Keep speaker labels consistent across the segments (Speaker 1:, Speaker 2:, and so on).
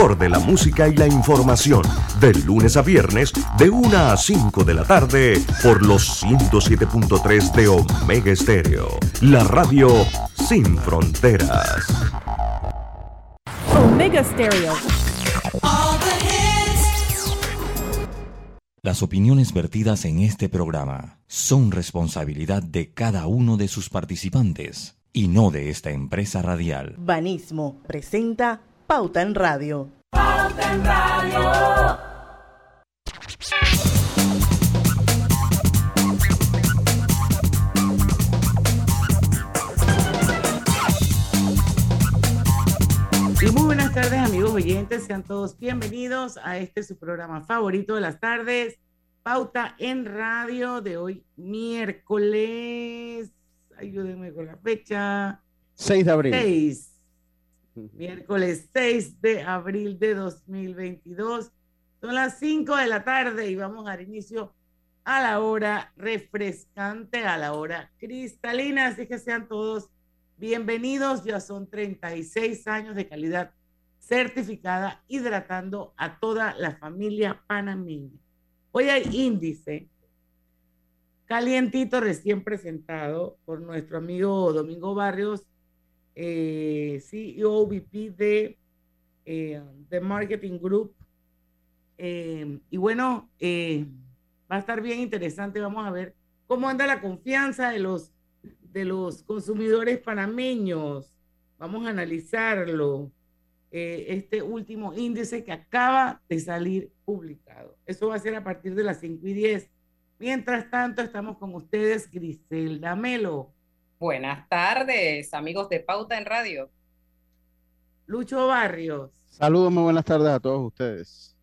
Speaker 1: mejor de la música y la información, de lunes a viernes, de 1 a 5 de la tarde, por los 107.3 de Omega Estéreo, la radio sin fronteras.
Speaker 2: Omega Stereo.
Speaker 3: Las opiniones vertidas en este programa son responsabilidad de cada uno de sus participantes y no de esta empresa radial.
Speaker 4: Banismo presenta Pauta en Radio.
Speaker 5: Pauta en Radio.
Speaker 6: Y muy buenas tardes amigos oyentes, sean todos bienvenidos a este su programa favorito de las tardes, Pauta en Radio de hoy miércoles, ayúdenme con la fecha.
Speaker 7: 6 de abril.
Speaker 6: 6. Miércoles 6 de abril de 2022. Son las 5 de la tarde y vamos a dar inicio a la hora refrescante, a la hora cristalina. Así que sean todos bienvenidos. Ya son 36 años de calidad certificada hidratando a toda la familia panameña. Hoy hay índice calientito recién presentado por nuestro amigo Domingo Barrios, eh, CEO VP de eh, The Marketing Group. Eh, y bueno, eh, va a estar bien interesante. Vamos a ver cómo anda la confianza de los, de los consumidores panameños. Vamos a analizarlo. Eh, este último índice que acaba de salir publicado. Eso va a ser a partir de las 5 y 10 Mientras tanto, estamos con ustedes, Griselda Melo.
Speaker 8: Buenas tardes, amigos de Pauta en Radio.
Speaker 6: Lucho Barrios.
Speaker 7: Saludos, muy buenas tardes a todos ustedes.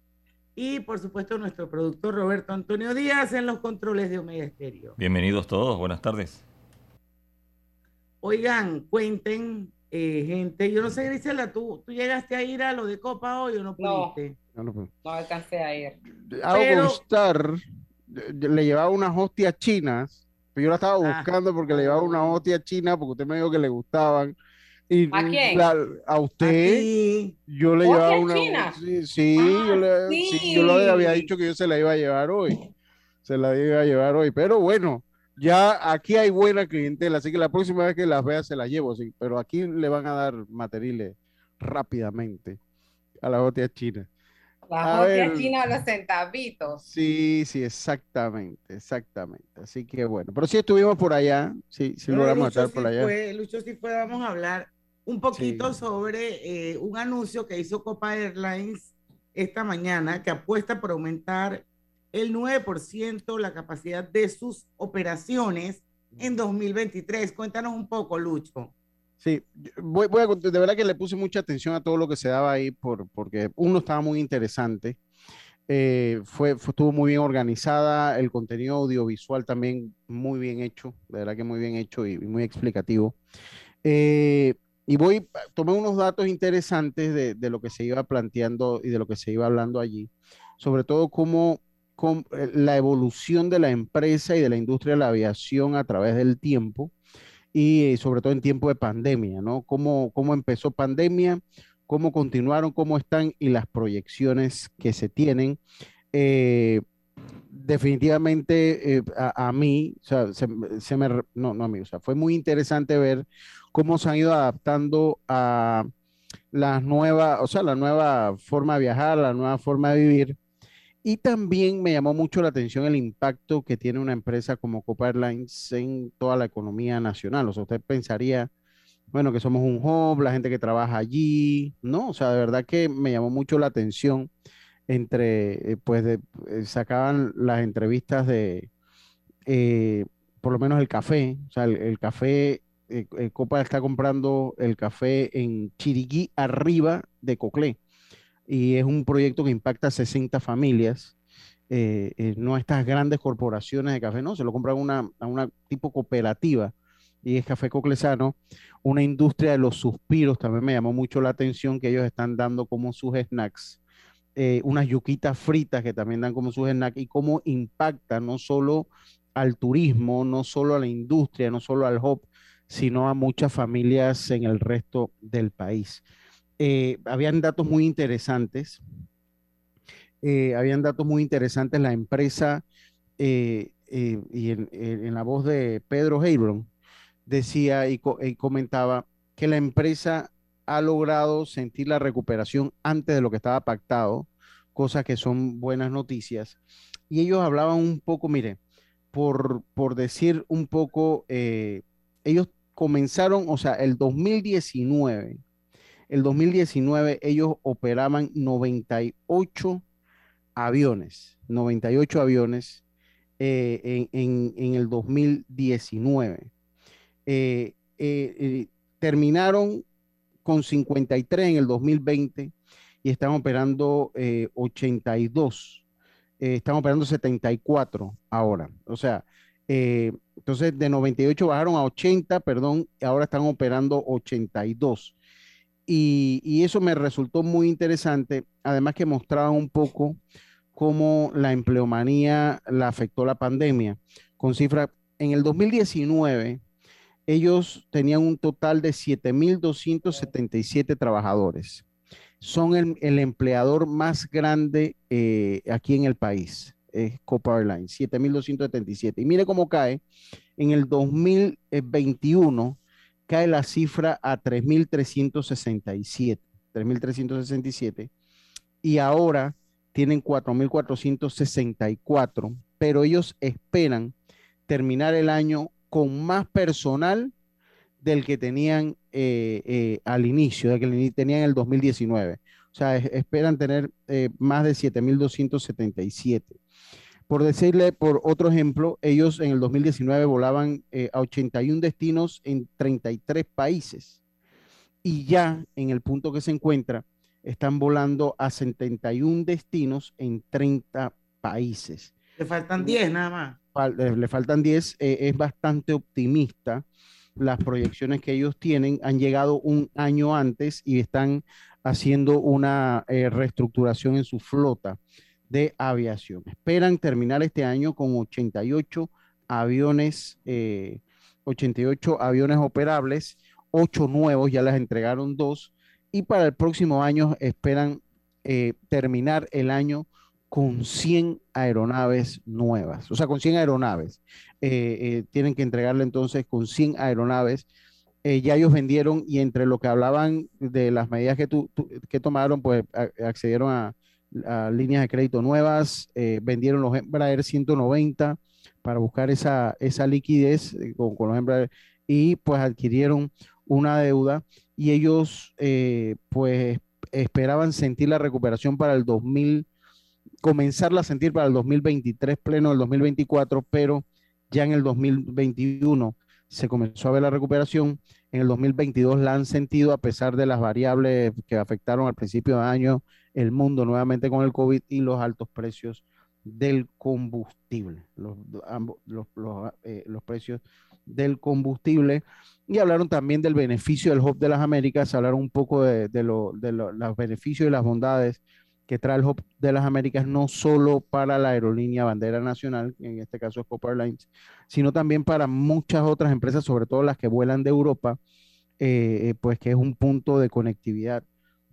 Speaker 6: Y por supuesto, nuestro productor Roberto Antonio Díaz en los controles de Omega Estéreo.
Speaker 9: Bienvenidos todos, buenas tardes.
Speaker 6: Oigan, cuenten, eh, gente. Yo no sé, Griselda, ¿tú, ¿tú llegaste a ir a lo de Copa hoy o no pudiste?
Speaker 7: No, no, no.
Speaker 8: No alcancé a ir.
Speaker 7: Hago
Speaker 6: Pero-
Speaker 7: constar, le llevaba unas hostias chinas, pero yo la estaba
Speaker 6: Ah.
Speaker 7: buscando porque le llevaba unas hostias chinas porque usted me dijo que le gustaban. Y
Speaker 8: ¿A quién?
Speaker 7: la- a usted,
Speaker 6: Aquí.
Speaker 7: yo le
Speaker 8: ¿Hostias
Speaker 7: llevaba una.
Speaker 8: chinas?
Speaker 7: Sí, sí,
Speaker 8: Ah,
Speaker 7: yo le, sí, yo le había dicho que yo se la iba a llevar hoy. Se la iba a llevar hoy. Pero bueno, ya aquí hay buena clientela, así que la próxima vez que las vea se las llevo, sí. Pero aquí le van a dar materiales rápidamente a las hostias chinas.
Speaker 8: Las
Speaker 7: A
Speaker 8: hostias
Speaker 7: ver.
Speaker 8: chinas, los centavitos.
Speaker 7: Sí, sí, exactamente, exactamente. Así que bueno, pero sí estuvimos por allá, sí, sí
Speaker 6: Bueno,
Speaker 7: logramos
Speaker 6: Lucho
Speaker 7: estar por
Speaker 6: sí
Speaker 7: allá.
Speaker 6: fue, Lucho sí fue, vamos a hablar un poquito
Speaker 7: Sí.
Speaker 6: sobre eh, un anuncio que hizo Copa Airlines esta mañana que apuesta por aumentar el 9% la capacidad de sus operaciones en 2023. Cuéntanos un poco, Lucho.
Speaker 7: Sí, voy, de verdad que le puse mucha atención a todo lo que se daba ahí por, porque uno estaba muy interesante, eh, fue, estuvo muy bien organizada, el contenido audiovisual también muy bien hecho, de verdad que muy bien hecho y, muy explicativo. Eh, y voy, tomé unos datos interesantes de, de lo que se iba planteando y de lo que se iba hablando allí, sobre todo cómo, cómo, eh, la evolución de la empresa y de la industria de la aviación a través del tiempo y sobre todo en tiempo de pandemia, ¿no? Cómo, cómo empezó pandemia, cómo continuaron, cómo están y las proyecciones que se tienen. Eh, definitivamente eh, a, mí, o sea, se, me, no, no a mí, fue muy interesante ver cómo se han ido adaptando a las nuevas, o sea, la nueva forma de viajar, la nueva forma de vivir. Y también me llamó mucho la atención el impacto que tiene una empresa como Copa Airlines en toda la economía nacional. O sea, usted pensaría, bueno, que somos un hub, la gente que trabaja allí, ¿no? O sea, de verdad que me llamó mucho la atención entre, eh, pues, de, eh, sacaban las entrevistas de, eh, por lo menos el café, o sea, el, café, eh, Copa está comprando el café en Chiriquí, arriba de Coclé y es un proyecto que impacta a 60 familias, eh, eh, no a estas grandes corporaciones de café, no, se lo compran una, a una tipo cooperativa y es Café Coclesano, una industria de los suspiros, también me llamó mucho la atención que ellos están dando como sus snacks, eh, unas yuquitas fritas que también dan como sus snacks y cómo impacta no solo al turismo, no solo a la industria, no solo al hub, sino a muchas familias en el resto del país. Eh, habían datos muy interesantes. Eh, habían datos muy interesantes. La empresa, y en, la voz de Pedro Hebron, decía y, comentaba que la empresa ha logrado sentir la recuperación antes de lo que estaba pactado, cosas que son buenas noticias. Y ellos hablaban un poco, mire, por, por decir un poco, ellos comenzaron, o sea, el 2019, el 2019 ellos operaban 98 aviones, 98 aviones eh, en, el 2019. Eh, eh, terminaron con 53 en el 2020 y están operando 82. están operando 74 ahora. O sea, entonces, de 98 bajaron a 80, perdón, ahora están operando 82. Y, eso me resultó muy interesante, además que mostraba un poco cómo la empleomanía la afectó la pandemia, con cifras, en el 2019, ellos tenían un total de 7.277 trabajadores. Son el, empleador más grande eh, aquí en el país es Copa Airlines, 7.277. Y mire cómo cae. En el 2021 cae la cifra a 3.367. 3.367. Y ahora tienen 4.464, pero ellos esperan terminar el año con más personal del que tenían eh, eh, al inicio, del que tenían en el 2019. O sea, esperan tener eh, más de 7.277. Por decirle, por otro ejemplo, ellos en el 2019 volaban eh, a 81 destinos en 33 países y ya en el punto que se encuentra, están volando a 71 destinos en 30 países.
Speaker 6: Le faltan 10 nada
Speaker 7: más. le, faltan 10, eh, es bastante optimista. Las proyecciones que ellos tienen han llegado un año antes y están haciendo una eh, reestructuración en su flota de aviación. Esperan terminar este año con 88 aviones, 88 eh, aviones operables, 8 nuevos, ya les entregaron dos, y para el próximo año esperan eh, terminar el año con 100 aeronaves nuevas, o sea, con 100 aeronaves. Eh, tienen que entregarle entonces con 100 aeronaves. ya ellos vendieron y entre lo que hablaban de las medidas que, que tomaron, pues accedieron a, líneas de crédito nuevas, eh, vendieron los Embraer 190 para buscar esa, esa liquidez eh, con, los Embraer y pues adquirieron una deuda y ellos eh, pues esperaban sentir la recuperación para el 2000, comenzarla a sentir para el 2023 pleno del 2024, pero ya en el 2021 se comenzó a ver la recuperación. En el 2022 la han sentido a pesar de las variables que afectaron al principio de año el mundo nuevamente con el COVID y los altos precios del combustible, los, eh, los, precios del combustible. Y hablaron también del beneficio del Hub de las Américas, hablaron un poco de, de, los beneficios y las bondades que trae el Hub de las Américas, no solo para la aerolínea bandera nacional, en este caso es Copa Airlines, sino también para muchas otras empresas, sobre todo las que vuelan de Europa, eh, pues que es un punto de conectividad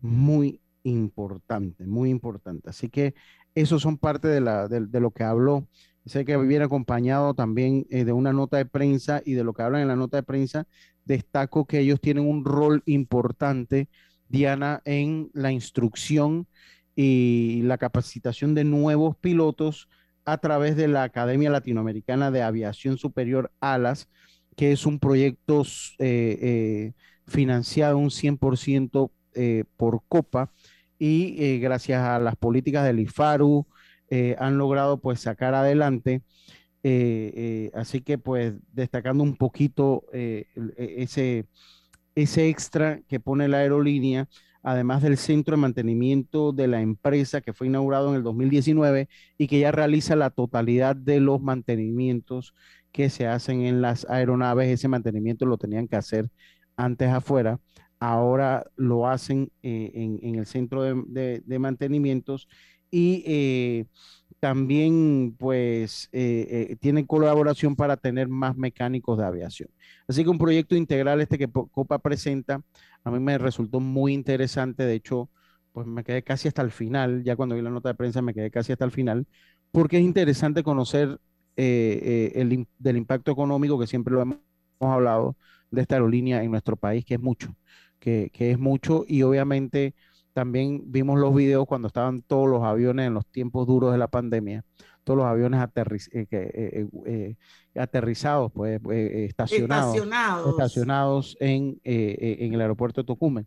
Speaker 7: muy importante, muy importante. Así que eso son parte de, la, de, lo que habló. Sé que viene acompañado también eh, de una nota de prensa y de lo que hablan en la nota de prensa, destaco que ellos tienen un rol importante, Diana, en la instrucción y la capacitación de nuevos pilotos a través de la Academia Latinoamericana de Aviación Superior ALAS, que es un proyecto eh, eh, financiado un 100% por Copa y eh, gracias a las políticas del IFARU eh, han logrado pues sacar adelante. Eh, así que pues destacando un poquito e, ese, ese extra que pone la aerolínea, además del centro de mantenimiento de la empresa que fue inaugurado en el 2019 y que ya realiza la totalidad de los mantenimientos que se hacen en las aeronaves. Ese mantenimiento lo tenían que hacer antes afuera ahora lo hacen eh, en, el centro de, mantenimientos y eh, también pues eh, tienen colaboración para tener más mecánicos de aviación. Así que un proyecto integral este que Copa presenta A mí me resultó muy interesante, de hecho, pues me quedé casi hasta el final, ya cuando vi la nota de prensa me quedé casi hasta el final, porque es interesante conocer eh, eh, el, del impacto económico que siempre lo hemos, hablado de esta aerolínea en nuestro país, que es mucho, que, que es mucho y obviamente también vimos los videos cuando estaban todos los aviones en los tiempos duros de la pandemia, todos los aviones eh, aterrizados, pues estacionados, estacionados, estacionados en, en, el aeropuerto de Tocumen.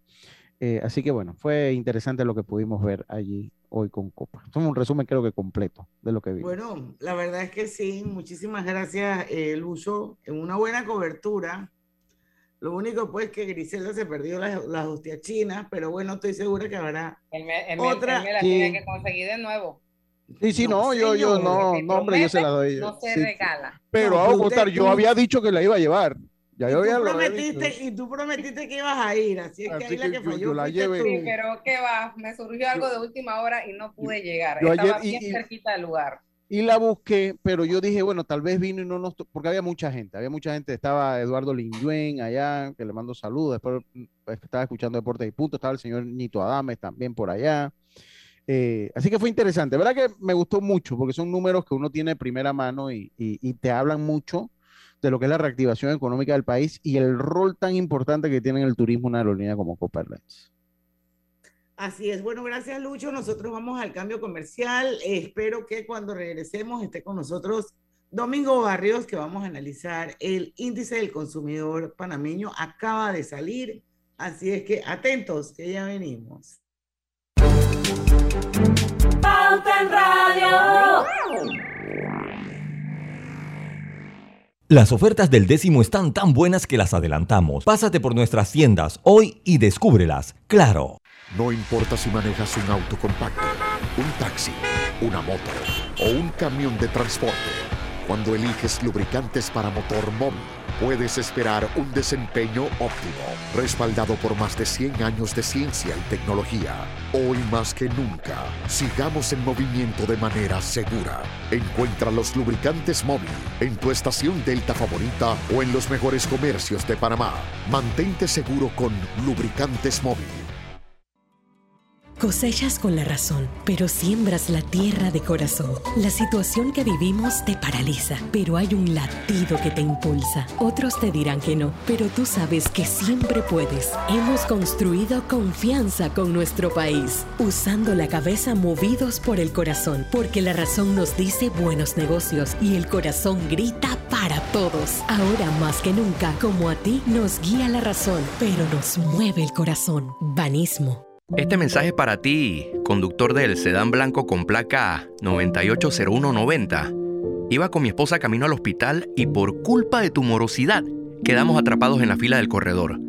Speaker 7: así que bueno, fue interesante lo que pudimos ver allí hoy con Copa. Es un resumen creo que completo de lo que vimos.
Speaker 6: Bueno, la verdad es que sí, muchísimas gracias, eh, Lucho, en una buena cobertura. Lo único pues que Griselda se perdió las, las hostias chinas, pero bueno, estoy segura que habrá otra.
Speaker 10: la tiene que conseguir de nuevo.
Speaker 7: Sí, sí, no, yo, yo, no, no, hombre, yo se la doy.
Speaker 10: No se regala.
Speaker 7: Pero a votar, yo había dicho que la iba a llevar. Ya yo
Speaker 6: y, tú prometiste, y tú prometiste que ibas a ir, así es que ahí la que falló.
Speaker 10: la llevé. Sí, pero ¿qué va? Me surgió algo de última hora y no pude llegar. Estaba bien cerquita del lugar.
Speaker 7: Y la busqué, pero yo dije, bueno, tal vez vino y no nos... Porque había mucha gente, había mucha gente. Estaba Eduardo Lingüen allá, que le mando saludos. Después pues, estaba escuchando Deportes y Punto. Estaba el señor Nito Adames también por allá. Eh, así que fue interesante. ¿Verdad que me gustó mucho? Porque son números que uno tiene de primera mano y, y, te hablan mucho de lo que es la reactivación económica del país y el rol tan importante que tiene en el turismo una aerolínea como Copa.
Speaker 6: Así es. Bueno, gracias Lucho. Nosotros vamos al cambio comercial. espero que cuando regresemos esté con nosotros Domingo Barrios, que vamos a analizar el índice del consumidor panameño. Acaba de salir. Así es que atentos, que ya venimos.
Speaker 11: Pauta en Radio.
Speaker 3: Las ofertas del décimo están tan buenas que las adelantamos. Pásate por nuestras tiendas hoy y descúbrelas. Claro.
Speaker 2: No importa si manejas un auto compacto, un taxi, una moto o un camión de transporte. Cuando eliges lubricantes para motor móvil, puedes esperar un desempeño óptimo, respaldado por más de 100 años de ciencia y tecnología. Hoy más que nunca, sigamos en movimiento de manera segura. Encuentra los lubricantes móvil en tu estación Delta favorita o en los mejores comercios de Panamá. Mantente seguro con lubricantes móvil.
Speaker 12: Cosechas con la razón, pero siembras la tierra de corazón. La situación que vivimos te paraliza, pero hay un latido que te impulsa. Otros te dirán que no, pero tú sabes que siempre puedes. Hemos construido confianza con nuestro país, usando la cabeza movidos por el corazón, porque la razón nos dice buenos negocios y el corazón grita para todos. Ahora más que nunca, como a ti, nos guía la razón, pero nos mueve el corazón. Banismo.
Speaker 13: Este mensaje para ti, conductor del sedán blanco con placa 980190. Iba con mi esposa camino al hospital y por culpa de tu morosidad quedamos atrapados en la fila del corredor.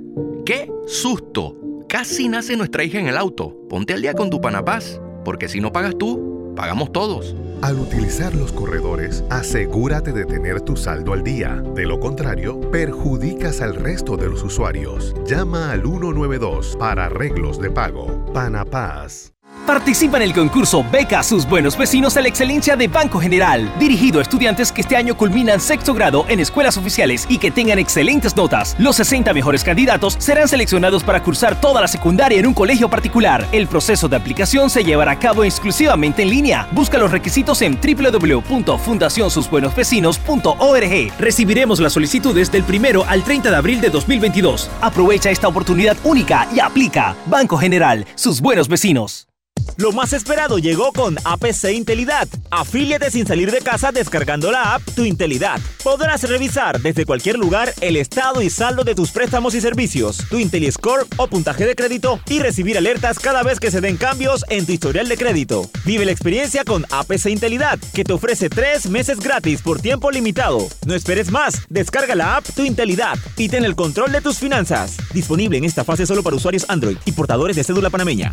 Speaker 13: ¡Qué susto! Casi nace nuestra hija en el auto. Ponte al día con tu panapaz, porque si no pagas tú, pagamos todos.
Speaker 1: Al utilizar los corredores, asegúrate de tener tu saldo al día. De lo contrario, perjudicas al resto de los usuarios. Llama al 192 para arreglos de pago. Panapaz.
Speaker 14: Participa en el concurso Beca sus buenos vecinos a la excelencia de Banco General, dirigido a estudiantes que este año culminan sexto grado en escuelas oficiales y que tengan excelentes notas. Los 60 mejores candidatos serán seleccionados para cursar toda la secundaria en un colegio particular. El proceso de aplicación se llevará a cabo exclusivamente en línea. Busca los requisitos en www.fundacionsusbuenosvecinos.org. Recibiremos las solicitudes del primero al 30 de abril de 2022. Aprovecha esta oportunidad única y aplica. Banco General, sus buenos vecinos.
Speaker 15: Lo más esperado llegó con APC Intelidad. Afíliate sin salir de casa descargando la app Tu Intelidad. Podrás revisar desde cualquier lugar el estado y saldo de tus préstamos y servicios, tu IntelliScore o puntaje de crédito y recibir alertas cada vez que se den cambios en tu historial de crédito. Vive la experiencia con APC Intelidad, que te ofrece tres meses gratis por tiempo limitado. No esperes más, descarga la app Tu Intelidad y ten el control de tus finanzas. Disponible en esta fase solo para usuarios Android y portadores de cédula panameña.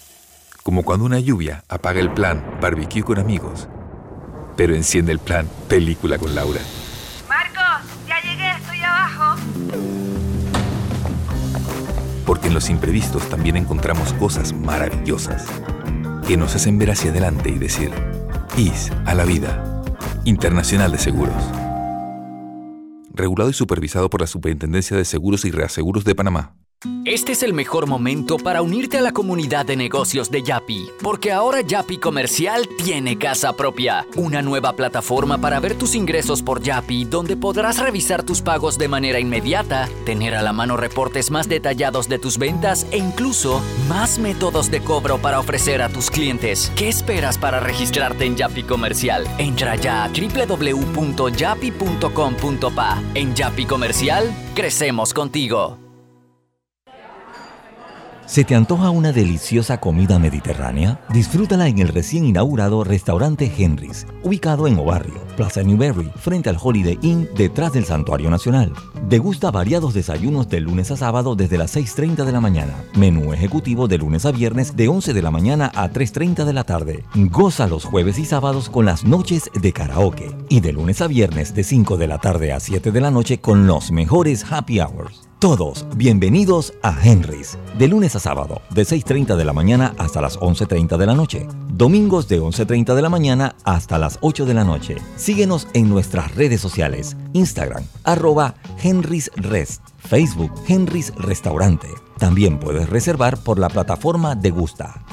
Speaker 16: como cuando una lluvia apaga el plan barbecue con amigos, pero enciende el plan película con Laura.
Speaker 10: Marcos, ya llegué, estoy abajo.
Speaker 16: Porque en los imprevistos también encontramos cosas maravillosas que nos hacen ver hacia adelante y decir, IS a la vida, Internacional de Seguros. Regulado y supervisado por la Superintendencia de Seguros y Reaseguros de Panamá.
Speaker 17: Este es el mejor momento para unirte a la comunidad de negocios de Yapi, porque ahora Yapi Comercial tiene casa propia, una nueva plataforma para ver tus ingresos por Yapi, donde podrás revisar tus pagos de manera inmediata, tener a la mano reportes más detallados de tus ventas e incluso más métodos de cobro para ofrecer a tus clientes. ¿Qué esperas para registrarte en Yapi Comercial? Entra ya a www.yapi.com.pa. En Yapi Comercial, crecemos contigo.
Speaker 3: ¿Se te antoja una deliciosa comida mediterránea? Disfrútala en el recién inaugurado restaurante Henry's, ubicado en Obarrio, Plaza Newberry, frente al Holiday Inn, detrás del Santuario Nacional. Degusta variados desayunos de lunes a sábado desde las 6.30 de la mañana. Menú ejecutivo de lunes a viernes de 11 de la mañana a 3.30 de la tarde. Goza los jueves y sábados con las noches de karaoke. Y de lunes a viernes de 5 de la tarde a 7 de la noche con los mejores happy hours. Todos bienvenidos a Henry's, de lunes a sábado, de 6.30 de la mañana hasta las 11.30 de la noche. Domingos de 11.30 de la mañana hasta las 8 de la noche. Síguenos en nuestras redes sociales, Instagram, arroba Henry's Rest, Facebook Henry's Restaurante. También puedes reservar por la plataforma de Gusta.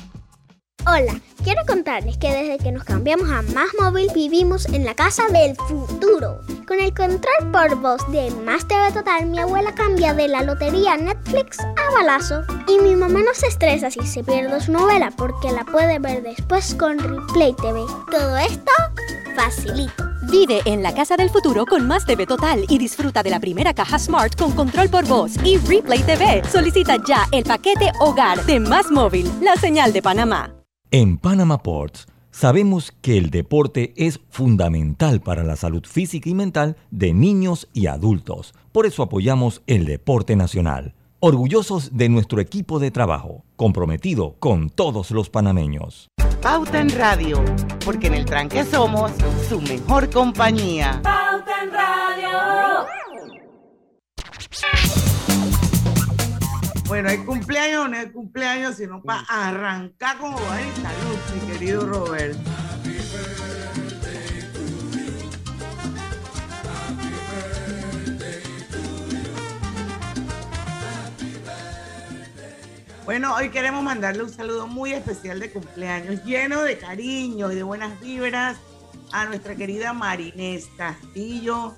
Speaker 18: Hola, quiero contarles que desde que nos cambiamos a Más Móvil vivimos en la casa del futuro. Con el control por voz de Más Total, mi abuela cambia de la lotería Netflix a balazo. Y mi mamá no se estresa si se pierde su novela porque la puede ver después con Replay TV. Todo esto facilito.
Speaker 19: Vive en la casa del futuro con Más Total y disfruta de la primera caja Smart con control por voz y Replay TV. Solicita ya el paquete Hogar de Más Móvil, la señal de Panamá.
Speaker 3: En Panama Ports sabemos que el deporte es fundamental para la salud física y mental de niños y adultos. Por eso apoyamos el deporte nacional. Orgullosos de nuestro equipo de trabajo, comprometido con todos los panameños.
Speaker 20: Pauta en Radio, porque en el tranque somos su mejor compañía.
Speaker 21: Pauta en Radio.
Speaker 6: Bueno, hay cumpleaños no hay cumpleaños, sino para arrancar como va en salud, mi querido Robert. Bueno, hoy queremos mandarle un saludo muy especial de cumpleaños, lleno de cariño y de buenas vibras a nuestra querida Marinés Castillo,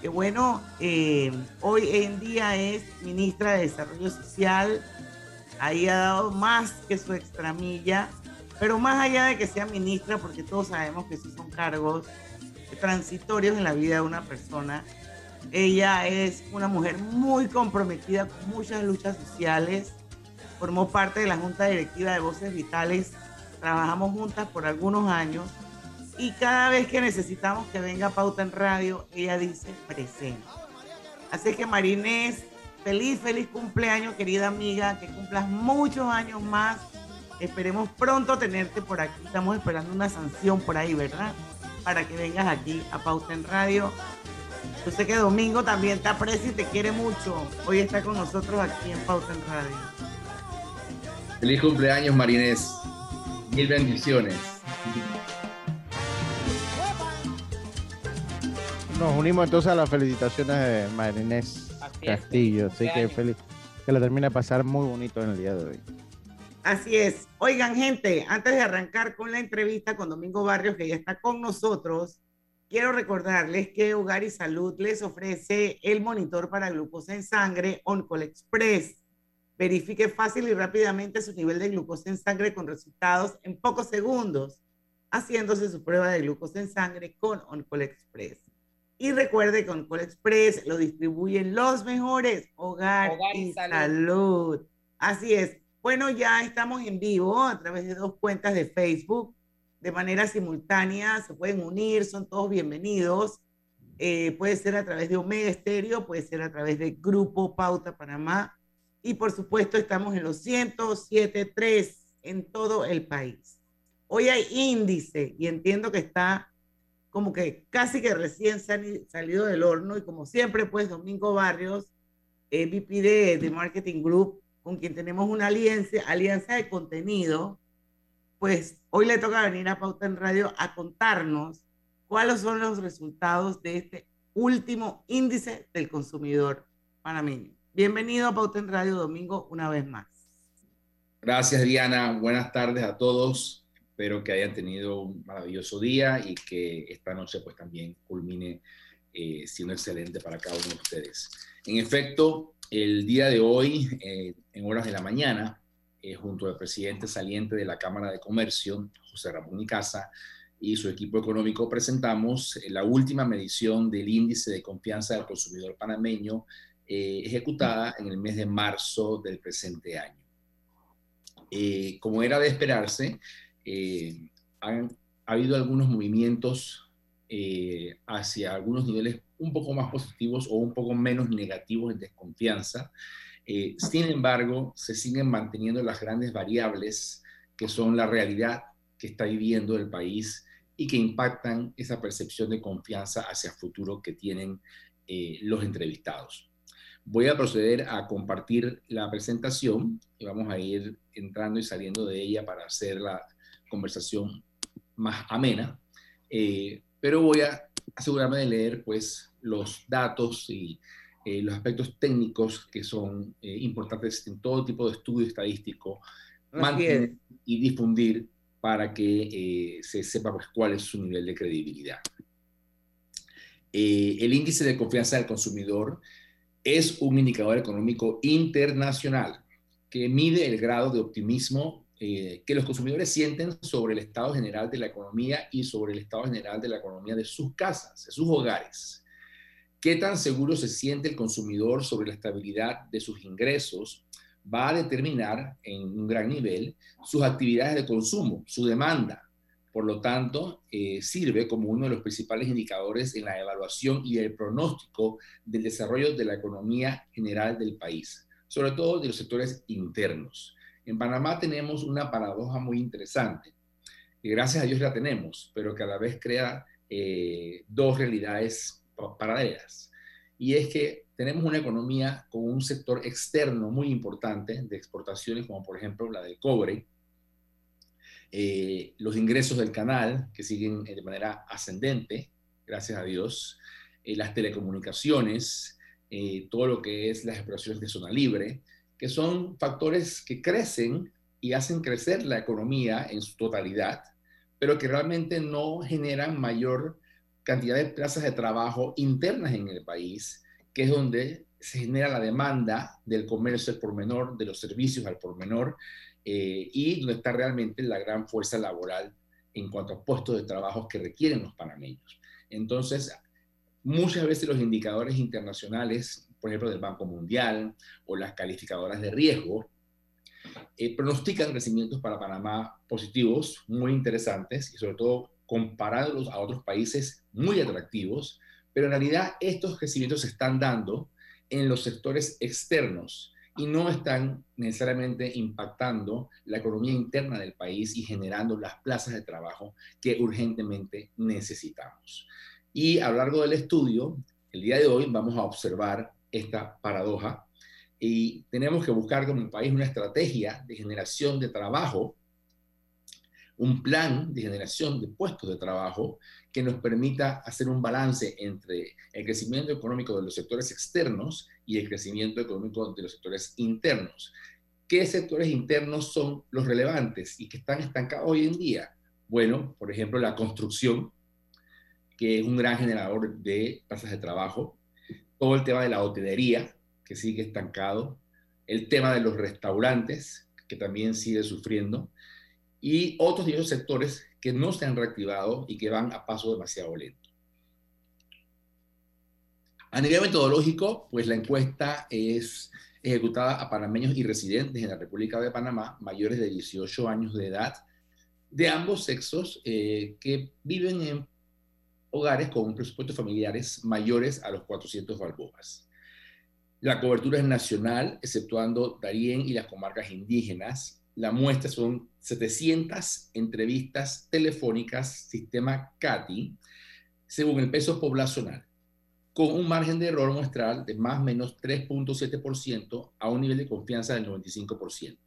Speaker 6: que bueno, eh, hoy en día es ministra de Desarrollo Social, ahí ha dado más que su extramilla, pero más allá de que sea ministra, porque todos sabemos que esos son cargos transitorios en la vida de una persona, ella es una mujer muy comprometida con muchas luchas sociales, formó parte de la Junta Directiva de Voces Vitales, trabajamos juntas por algunos años y cada vez que necesitamos que venga Pauta en Radio, ella dice presente. Así que Marinés, feliz, feliz cumpleaños, querida amiga, que cumplas muchos años más. Esperemos pronto tenerte por aquí. Estamos esperando una sanción por ahí, ¿verdad? Para que vengas aquí a Pauta en Radio. Yo sé que Domingo también te aprecia y te quiere mucho. Hoy está con nosotros aquí en Pauta en Radio.
Speaker 22: Feliz cumpleaños, Marinés. Mil bendiciones.
Speaker 7: Nos unimos entonces a las felicitaciones de Marinés Castillo. Así que feliz que le termine de pasar muy bonito en el día de hoy.
Speaker 6: Así es. Oigan, gente, antes de arrancar con la entrevista con Domingo Barrios, que ya está con nosotros, quiero recordarles que Hogar y Salud les ofrece el monitor para glucosa en sangre OnCall Express. Verifique fácil y rápidamente su nivel de glucosa en sangre con resultados en pocos segundos, haciéndose su prueba de glucosa en sangre con OnCall Express. Y recuerde que con Express lo distribuyen los mejores Hogar, y, salud. Así es. Bueno, ya estamos en vivo a través de dos cuentas de Facebook de manera simultánea. Se pueden unir, son todos bienvenidos. Eh, puede ser a través de Omega Estéreo, puede ser a través de Grupo Pauta Panamá. y por supuesto estamos en los 107.3 en todo el país. Hoy hay índice y entiendo que está como que casi que recién salido del horno y como siempre pues Domingo Barrios, VP de, de Marketing Group, con quien tenemos una alianza, alianza de contenido, pues hoy le toca venir a Pauta en Radio a contarnos cuáles son los resultados de este último índice del consumidor panameño. Bienvenido a Pauta en Radio Domingo una vez más.
Speaker 22: Gracias Diana, buenas tardes a todos. Espero que hayan tenido un maravilloso día y que esta noche pues también culmine eh, siendo excelente para cada uno de ustedes. En efecto, el día de hoy, eh, en horas de la mañana, eh, junto al presidente saliente de la Cámara de Comercio, José Ramón Icaza, y su equipo económico, presentamos la última medición del índice de confianza del consumidor panameño ejecutada en el mes de marzo del presente año. como era de esperarse, eh, han, ha habido algunos movimientos eh, hacia algunos niveles un poco más positivos o un poco menos negativos en desconfianza. Eh, sin embargo, se siguen manteniendo las grandes variables que son la realidad que está viviendo el país y que impactan esa percepción de confianza hacia futuro que tienen los entrevistados. Voy a proceder a compartir la presentación y vamos a ir entrando y saliendo de ella para hacer la, conversación más amena, eh, pero voy a asegurarme de leer pues los datos y eh, los aspectos técnicos que son eh, importantes en todo tipo de estudio estadístico, mantener y difundir para que se sepa pues, cuál es su nivel de credibilidad. el índice de confianza del consumidor es un indicador económico internacional que mide el grado de optimismo eh, que los consumidores sienten sobre el estado general de la economía y sobre el estado general de la economía de sus casas, de sus hogares. ¿Qué tan seguro se siente el consumidor sobre la estabilidad de sus ingresos? Va a determinar en un gran nivel sus actividades de consumo, su demanda. Por lo tanto, eh, sirve como uno de los principales indicadores en la evaluación y el pronóstico del desarrollo de la economía general del país, sobre todo de los sectores internos. En Panamá tenemos una paradoja muy interesante, y gracias a Dios la tenemos, pero que a la vez crea eh, dos realidades paralelas. Y es que tenemos una economía con un sector externo muy importante de exportaciones, como por ejemplo la del cobre, eh, los ingresos del canal, que siguen de manera ascendente, gracias a Dios, eh, las telecomunicaciones, todo lo que es las exploraciones de zona libre, que son factores que crecen y hacen crecer la economía en su totalidad, pero que realmente no generan mayor cantidad de plazas de trabajo internas en el país, que es donde se genera la demanda del comercio al por menor, de los servicios al por menor, eh, y donde está realmente la gran fuerza laboral en cuanto a puestos de trabajo que requieren los panameños. Entonces, muchas veces los indicadores internacionales por ejemplo, del Banco Mundial o las calificadoras de riesgo, eh, pronostican crecimientos para Panamá positivos, muy interesantes y sobre todo comparados a otros países muy atractivos, pero en realidad estos crecimientos se están dando en los sectores externos y no están necesariamente impactando la economía interna del país y generando las plazas de trabajo que urgentemente necesitamos. Y a lo largo del estudio, el día de hoy vamos a observar esta paradoja y tenemos que buscar como país una estrategia de generación de trabajo, un plan de generación de puestos de trabajo que nos permita hacer un balance entre el crecimiento económico de los sectores externos y el crecimiento económico de los sectores internos. ¿Qué sectores internos son los relevantes y que están estancados hoy en día? Bueno, por ejemplo, la construcción, que es un gran generador de plazas de trabajo, todo el tema de la hotelería, que sigue estancado, el tema de los restaurantes, que también sigue sufriendo, y otros diversos sectores que no se han reactivado y que van a paso demasiado lento. A nivel metodológico, pues la encuesta es ejecutada a panameños y residentes en la República de Panamá mayores de 18 años de edad, de ambos sexos, eh, que viven en hogares con presupuestos familiares mayores a los 400 balboas. La cobertura es nacional, exceptuando Darién y las comarcas indígenas. La muestra son 700 entrevistas telefónicas, sistema CATI, según el peso poblacional, con un margen de error muestral de más o menos 3.7% a un nivel de confianza del 95%.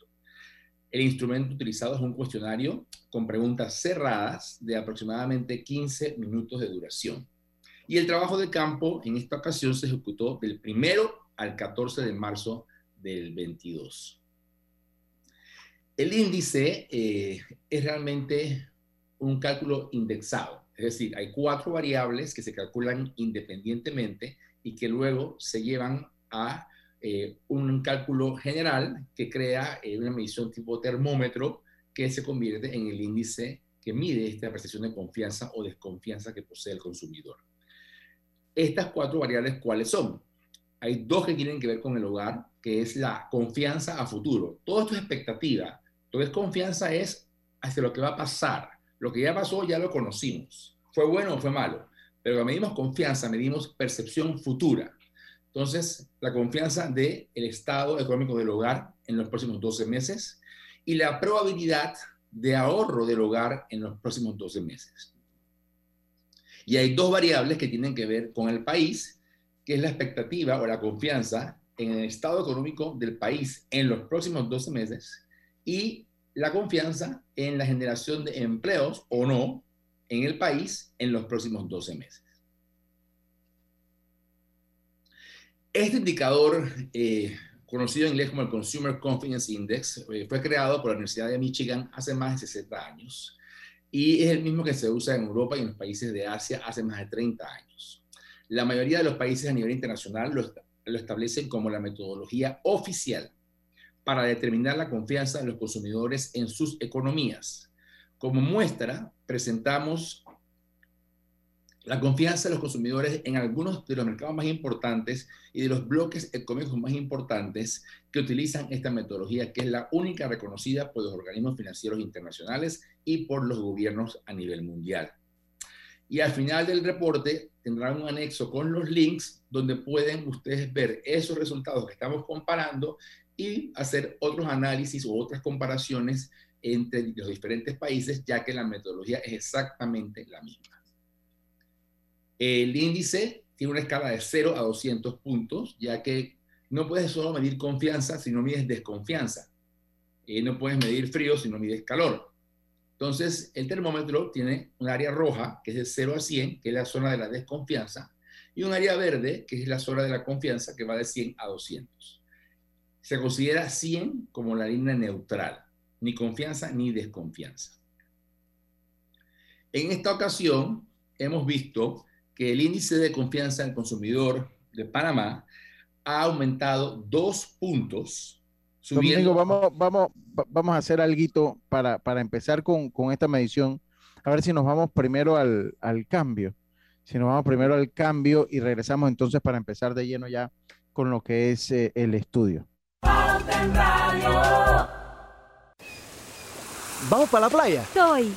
Speaker 22: El instrumento utilizado es un cuestionario con preguntas cerradas de aproximadamente 15 minutos de duración. Y el trabajo de campo en esta ocasión se ejecutó del primero al 14 de marzo del 22. El índice eh, es realmente un cálculo indexado, es decir, hay cuatro variables que se calculan independientemente y que luego se llevan a eh, un cálculo general que crea eh, una medición tipo termómetro que se convierte en el índice que mide esta percepción de confianza o desconfianza que posee el consumidor. Estas cuatro variables, ¿cuáles son? hay dos que tienen que ver con el hogar, que es la confianza a futuro. Todo esto es expectativa. Entonces, confianza es hacia lo que va a pasar. Lo que ya pasó ya lo conocimos. ¿Fue bueno o fue malo? Pero cuando medimos confianza, medimos percepción futura. Entonces, la confianza del el estado económico del hogar en los próximos 12 meses y la probabilidad de ahorro del hogar en los próximos 12 meses. Y hay dos variables que tienen que ver con el país que es la expectativa o la confianza en el estado económico del país en los próximos 12 meses y la confianza en la generación de empleos o no en el país en los próximos 12 meses. Este indicador, eh, conocido en inglés como el Consumer Confidence Index, eh, fue creado por la Universidad de Michigan hace más de 60 años y es el mismo que se usa en Europa y en los países de Asia hace más de 30 años. La mayoría de los países a nivel internacional lo, establecen como la metodología oficial para determinar la confianza de los consumidores en sus economías. Como muestra, presentamos la confianza de los consumidores en algunos de los mercados más importantes y de los bloques económicos más importantes que utilizan esta metodología, que es la única reconocida por los organismos financieros internacionales y por los gobiernos a nivel mundial. Y al final del reporte tendrán un anexo con los links donde pueden ustedes ver esos resultados que estamos comparando y hacer otros análisis o otras comparaciones entre los diferentes países, ya que la metodología es exactamente la misma. El índice tiene una escala de 0 a 200 puntos, ya que no puedes solo medir confianza si no mides desconfianza. Y no puedes medir frío si no mides calor. Entonces, el termómetro tiene un área roja, que es de 0 a 100, que es la zona de la desconfianza, y un área verde, que es la zona de la confianza, que va de 100 a 200. Se considera 100 como la línea neutral, ni confianza ni desconfianza. En esta ocasión, hemos visto que el índice de confianza del consumidor de Panamá ha aumentado dos puntos
Speaker 7: Domingo, vamos, vamos, vamos a hacer algo para, para empezar con, esta medición. A ver si nos vamos primero al, cambio. Si nos vamos primero al cambio y regresamos entonces para empezar de lleno ya con lo que es eh, el estudio.
Speaker 23: ¿Vamos para la playa?
Speaker 24: Estoy.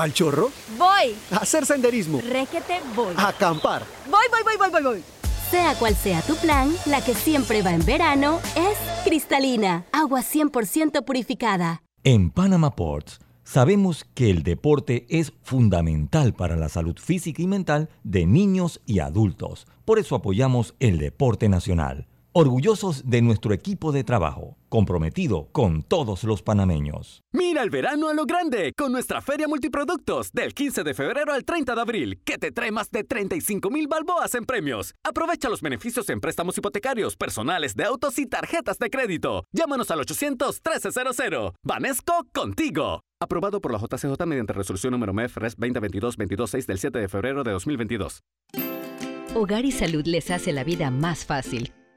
Speaker 23: ¿Pal chorro?
Speaker 24: Voy.
Speaker 23: A hacer senderismo.
Speaker 24: Requete, voy.
Speaker 23: A acampar.
Speaker 24: Voy, voy, voy, voy, voy, voy. Sea cual sea tu plan, la que siempre va en verano es cristalina, agua 100% purificada.
Speaker 3: En Panama Ports sabemos que el deporte es fundamental para la salud física y mental de niños y adultos. Por eso apoyamos el deporte nacional orgullosos de nuestro equipo de trabajo, comprometido con todos los panameños.
Speaker 14: Mira el verano a lo grande con nuestra feria multiproductos del 15 de febrero al 30 de abril, que te trae más de 35 mil balboas en premios. Aprovecha los beneficios en préstamos hipotecarios, personales de autos y tarjetas de crédito. Llámanos al 800-1300. Vanesco contigo. Aprobado por la JCJ mediante resolución número MEF RES 2022-226 del 7 de febrero de 2022.
Speaker 25: Hogar y Salud les hace la vida más fácil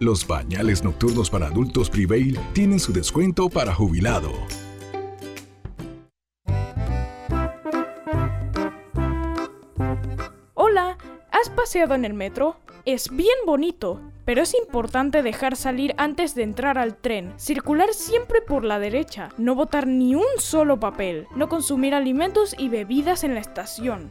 Speaker 26: Los bañales nocturnos para adultos Prevail tienen su descuento para jubilado.
Speaker 27: Hola, ¿has paseado en el metro? Es bien bonito, pero es importante dejar salir antes de entrar al tren, circular siempre por la derecha, no botar ni un solo papel, no consumir alimentos y bebidas en la estación.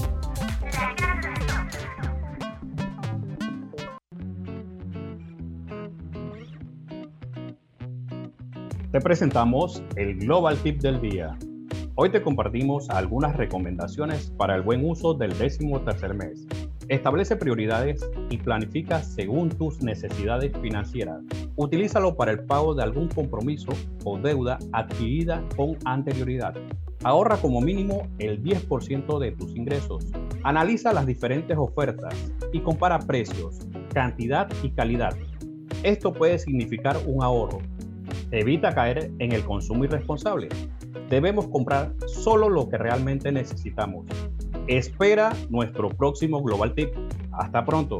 Speaker 28: Te presentamos el Global Tip del día. Hoy te compartimos algunas recomendaciones para el buen uso del décimo tercer mes. Establece prioridades y planifica según tus necesidades financieras. Utilízalo para el pago de algún compromiso o deuda adquirida con anterioridad. Ahorra como mínimo el 10% de tus ingresos. Analiza las diferentes ofertas y compara precios, cantidad y calidad. Esto puede significar un ahorro Evita caer en el consumo irresponsable. Debemos comprar solo lo que realmente necesitamos. Espera nuestro próximo Global Tip. Hasta pronto.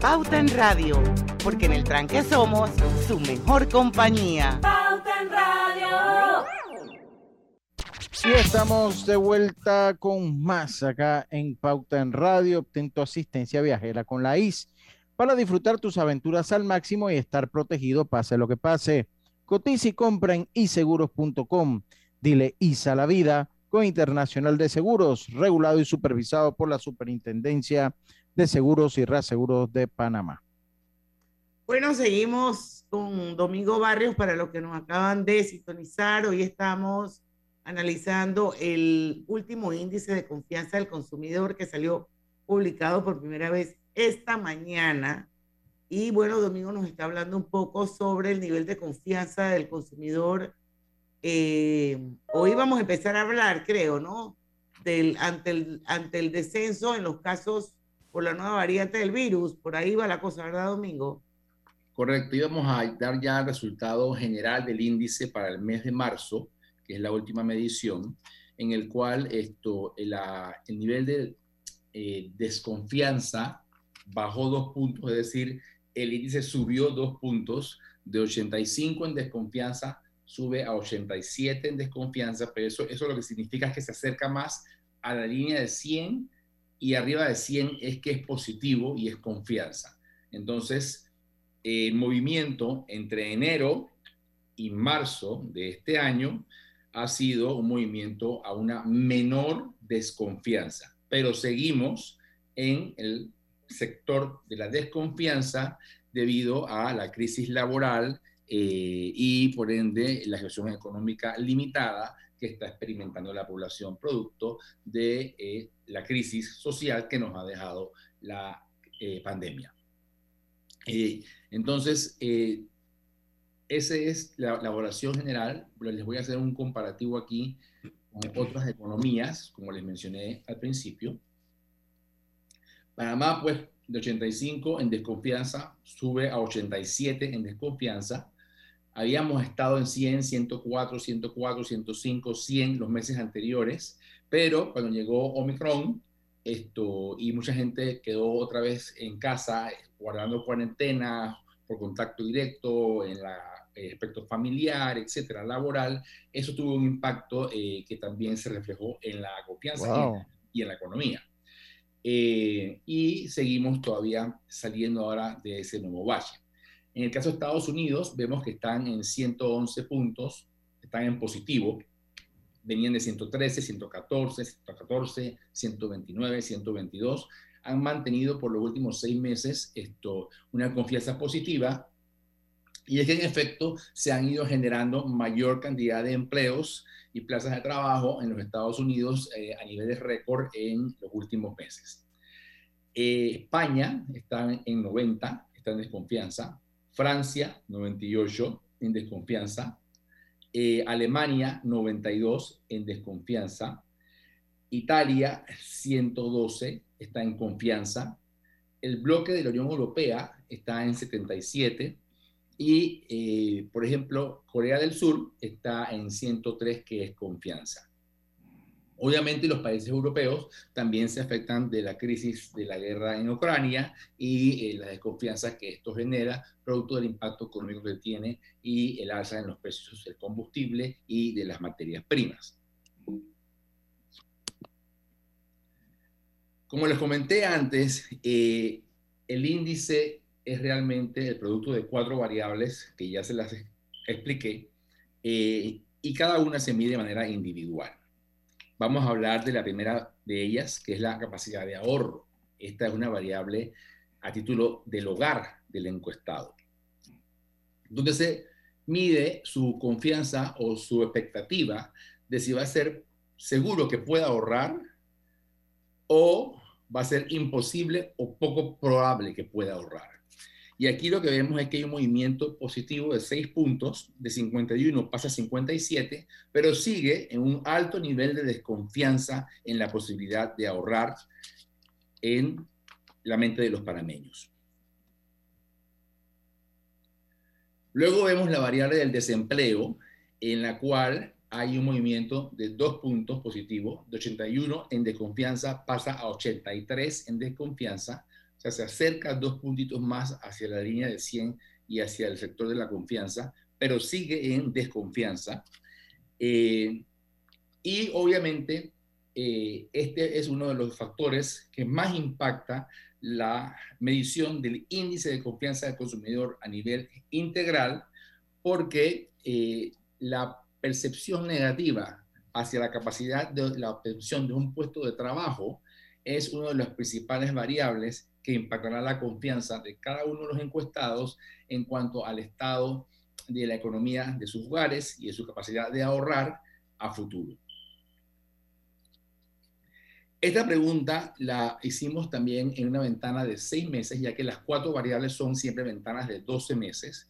Speaker 29: Pauta en Radio, porque en el tranque somos su mejor compañía.
Speaker 5: Pauta en Radio.
Speaker 7: Sí, estamos de vuelta con más acá en Pauta en Radio. Obtén tu asistencia viajera con la IS para disfrutar tus aventuras al máximo y estar protegido pase lo que pase. Cotiza y compra en iseguros.com. Dile ISA la vida con Internacional de Seguros, regulado y supervisado por la Superintendencia de Seguros y Reaseguros de Panamá.
Speaker 6: Bueno, seguimos con Domingo Barrios para los que nos acaban de sintonizar. Hoy estamos analizando el último índice de confianza del consumidor que salió publicado por primera vez esta mañana. Y bueno, Domingo nos está hablando un poco sobre el nivel de confianza del consumidor. Eh, hoy vamos a empezar a hablar, creo, ¿no? Del, ante, el, ante el descenso en los casos por la nueva variante del virus. Por ahí va la cosa, ¿verdad, Domingo?
Speaker 22: Correcto, íbamos a dar ya el resultado general del índice para el mes de marzo, que es la última medición, en el cual esto, el, el nivel de eh, desconfianza bajó dos puntos, es decir, el índice subió dos puntos, de 85 en desconfianza sube a 87 en desconfianza, pero eso, eso lo que significa es que se acerca más a la línea de 100 y arriba de 100 es que es positivo y es confianza. Entonces, el movimiento entre enero y marzo de este año ha sido un movimiento a una menor desconfianza, pero seguimos en el sector de la desconfianza debido a la crisis laboral eh, y por ende la situación económica limitada que está experimentando la población producto de eh, la crisis social que nos ha dejado la eh, pandemia. entonces, esa es la, la evaluación general. Les voy a hacer un comparativo aquí con otras economías, como les mencioné al principio. Panamá, pues, de 85 en desconfianza, sube a 87 en desconfianza. Habíamos estado en 100, 104, 104, 105, 100 los meses anteriores, pero cuando llegó Omicron, esto, y mucha gente quedó otra vez en casa guardando cuarentena por contacto directo en la eh, aspecto familiar, etcétera, laboral, eso tuvo un impacto eh, que también se reflejó en la confianza
Speaker 7: Wow.
Speaker 22: y en la economía. Eh, y seguimos todavía saliendo ahora de ese nuevo valle. En el caso de Estados Unidos, vemos que están en 111 puntos, están en positivo, venían de 113, 114, 114, 129, 122, han mantenido por los últimos seis meses esto, una confianza positiva y es que en efecto se han ido generando mayor cantidad de empleos y plazas de trabajo en los Estados Unidos eh, a niveles récord en los últimos meses. Eh, España está en 90, está en desconfianza. Francia, 98, en desconfianza. Eh, Alemania, 92, en desconfianza. Italia, 112, está en confianza. El bloque de la Unión Europea está en 77. Y, eh, por ejemplo, Corea del Sur está en 103, que es confianza. Obviamente los países europeos también se afectan de la crisis de la guerra en Ucrania y eh, la desconfianza que esto genera, producto del impacto económico que tiene y el alza en los precios del combustible y de las materias primas. Como les comenté antes, eh, el índice es realmente el producto de cuatro variables que ya se las expliqué eh, y cada una se mide de manera individual. Vamos a hablar de la primera de ellas, que es la capacidad de ahorro. Esta es una variable a título del hogar del encuestado, donde se mide su confianza o su expectativa de si va a ser seguro que pueda ahorrar o va a ser imposible o poco probable que pueda ahorrar. Y aquí lo que vemos es que hay un movimiento positivo de 6 puntos, de 51 pasa a 57, pero sigue en un alto nivel de desconfianza en la posibilidad de ahorrar en la mente de los panameños. Luego vemos la variable del desempleo, en la cual hay un movimiento de dos puntos positivos, de 81 en desconfianza pasa a 83 en desconfianza, sea, se acerca dos puntitos más hacia la línea de 100 y hacia el sector de la confianza, pero sigue en desconfianza. Eh, y obviamente, eh, este es uno de los factores que más impacta la medición del índice de confianza del consumidor a nivel integral, porque eh, la percepción negativa hacia la capacidad de la obtención de un puesto de trabajo es una de las principales variables que impactará la confianza de cada uno de los encuestados en cuanto al estado de la economía de sus hogares y de su capacidad de ahorrar a futuro. Esta pregunta la hicimos también en una ventana de seis meses, ya que las cuatro variables son siempre ventanas de 12 meses.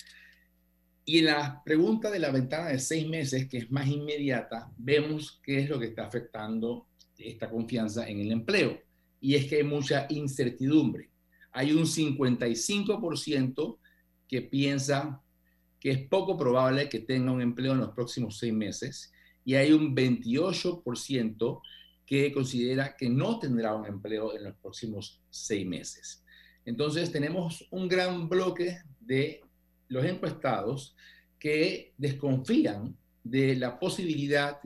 Speaker 22: Y en la pregunta de la ventana de seis meses, que es más inmediata, vemos qué es lo que está afectando esta confianza en el empleo. Y es que hay mucha incertidumbre. Hay un 55% que piensa que es poco probable que tenga un empleo en los próximos seis meses y hay un 28% que considera que no tendrá un empleo en los próximos seis meses. Entonces tenemos un gran bloque de los encuestados que desconfían de la posibilidad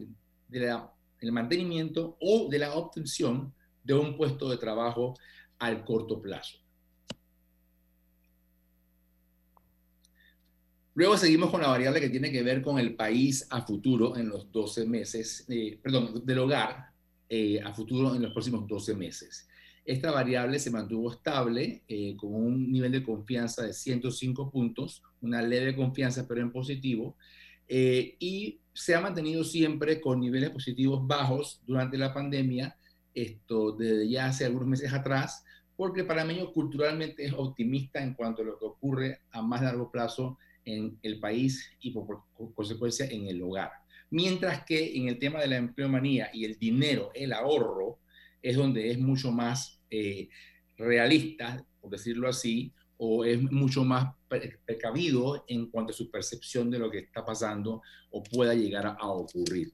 Speaker 22: del mantenimiento o de la obtención de un puesto de trabajo al corto plazo. Luego seguimos con la variable que tiene que ver con el país a futuro en los 12 meses, eh, perdón, del hogar eh, a futuro en los próximos 12 meses. Esta variable se mantuvo estable eh, con un nivel de confianza de 105 puntos, una leve confianza pero en positivo, y se ha mantenido siempre con niveles positivos bajos durante la pandemia, esto desde ya hace algunos meses atrás, porque el panameño culturalmente es optimista en cuanto a lo que ocurre a más largo plazo en el país y por, consecuencia en el hogar. Mientras que en el tema de la empleomanía y el dinero, el ahorro, es donde es mucho más eh, realista, por decirlo así, o es mucho más precavido en cuanto a su percepción de lo que está pasando o pueda llegar a ocurrir.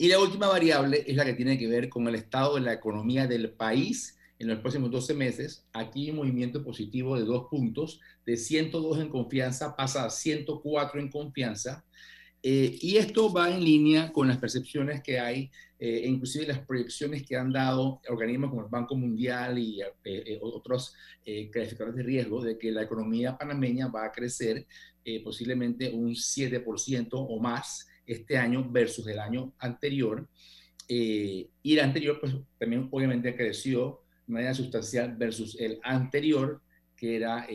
Speaker 22: Y la última variable es la que tiene que ver con el estado de la economía del país en los próximos 12 meses. Aquí un movimiento positivo de dos puntos, de 102 en confianza pasa a 104 en confianza. Eh, y esto va en línea con las percepciones que hay, eh, inclusive las proyecciones que han dado organismos como el Banco Mundial y eh, otros calificadores de riesgo de que la economía panameña va a crecer posiblemente un 7% o más este año versus el año anterior. y el anterior, pues también obviamente creció de manera sustancial versus el anterior, que era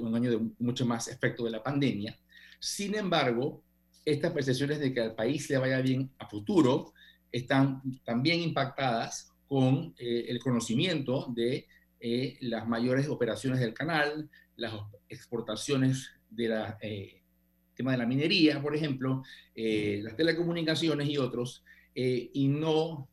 Speaker 22: un año de mucho más efecto de la pandemia. Sin embargo, estas percepciones de que al país le vaya bien a futuro están también impactadas con eh, el conocimiento de eh, las mayores operaciones del canal, las exportaciones del eh, tema de la minería, por ejemplo, las telecomunicaciones y otros, y no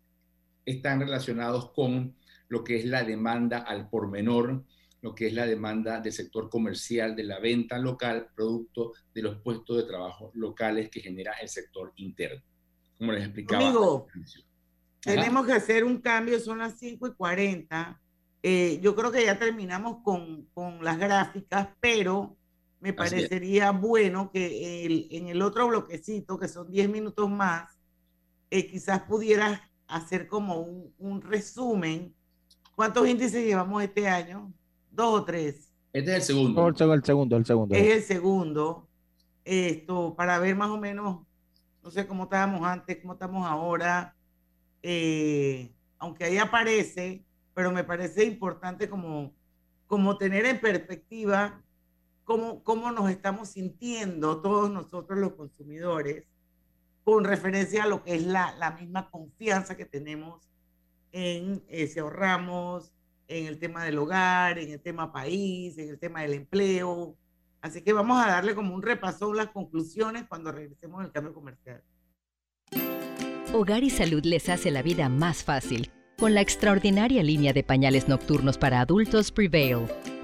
Speaker 22: están relacionados con lo que es la demanda al por menor lo que es la demanda del sector comercial, de la venta local, producto de los puestos de trabajo locales que genera el sector interno. Como les explicaba.
Speaker 6: Amigo, tenemos que hacer un cambio, son las 5 y 40. Eh, yo creo que ya terminamos con, con las gráficas, pero me parecería bueno que el, en el otro bloquecito, que son 10 minutos más, eh, quizás pudieras hacer como un, un resumen. ¿Cuántos índices llevamos este año? dos o tres.
Speaker 22: Este es el segundo.
Speaker 7: el segundo, el segundo.
Speaker 6: Es el segundo. Esto, para ver más o menos, no sé cómo estábamos antes, cómo estamos ahora. Eh, aunque ahí aparece, pero me parece importante como, como tener en perspectiva cómo, cómo nos estamos sintiendo todos nosotros los consumidores con referencia a lo que es la, la misma confianza que tenemos en eh, si ahorramos, en el tema del hogar, en el tema país, en el tema del empleo. Así que vamos a darle como un repaso las conclusiones cuando regresemos al cambio comercial.
Speaker 25: Hogar y Salud les hace la vida más fácil con la extraordinaria línea de pañales nocturnos para adultos Prevail.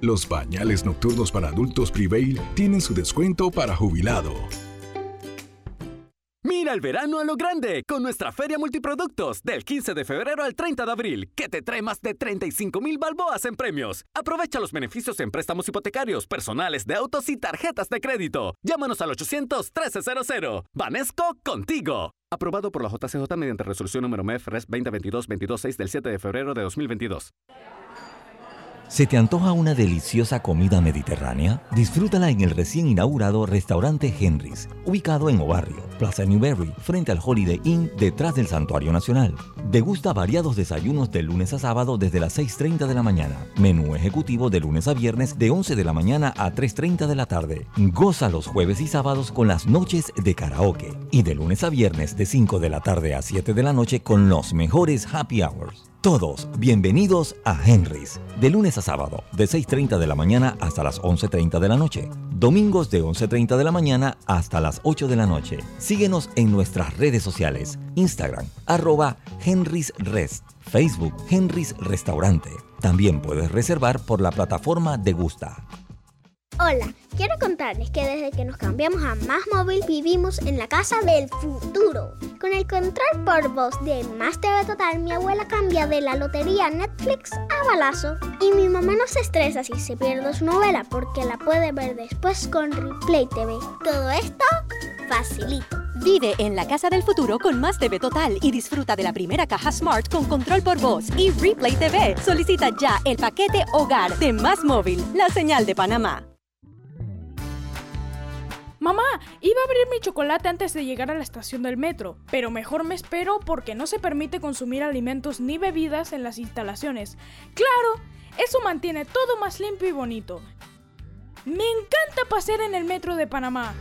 Speaker 26: Los pañales nocturnos para adultos Prevail tienen su descuento para jubilado.
Speaker 14: Mira el verano a lo grande con nuestra feria multiproductos del 15 de febrero al 30 de abril, que te trae más de 35 mil balboas en premios. Aprovecha los beneficios en préstamos hipotecarios, personales de autos y tarjetas de crédito. Llámanos al 800-1300. Vanesco contigo. Aprobado por la JCJ mediante resolución número MEF RES 2022-226 del 7 de febrero de 2022.
Speaker 3: ¿Se te antoja una deliciosa comida mediterránea? Disfrútala en el recién inaugurado restaurante Henry's, ubicado en Obarrio, Plaza Newberry, frente al Holiday Inn, detrás del Santuario Nacional. Degusta variados desayunos de lunes a sábado desde las 6.30 de la mañana. Menú ejecutivo de lunes a viernes de 11 de la mañana a 3.30 de la tarde. Goza los jueves y sábados con las noches de karaoke. Y de lunes a viernes de 5 de la tarde a 7 de la noche con los mejores happy hours. Todos bienvenidos a Henry's, de lunes a sábado, de 6.30 de la mañana hasta las 11.30 de la noche. Domingos de 11.30 de la mañana hasta las 8 de la noche. Síguenos en nuestras redes sociales, Instagram, arroba Henry's Rest, Facebook Henry's Restaurante. También puedes reservar por la plataforma de Gusta.
Speaker 18: Hola, quiero contarles que desde que nos cambiamos a Más Móvil vivimos en la casa del futuro. Con el control por voz de Más TV Total, mi abuela cambia de la lotería Netflix a balazo. Y mi mamá no se estresa si se pierde su novela porque la puede ver después con Replay TV. Todo esto facilito.
Speaker 19: Vive en la casa del futuro con Más TV Total y disfruta de la primera caja Smart con control por voz y Replay TV. Solicita ya el paquete Hogar de Más Móvil, la señal de Panamá.
Speaker 27: Mamá, iba a abrir mi chocolate antes de llegar a la estación del metro, pero mejor me espero porque no se permite consumir alimentos ni bebidas en las instalaciones. Claro, eso mantiene todo más limpio y bonito. Me encanta pasear en el metro de Panamá.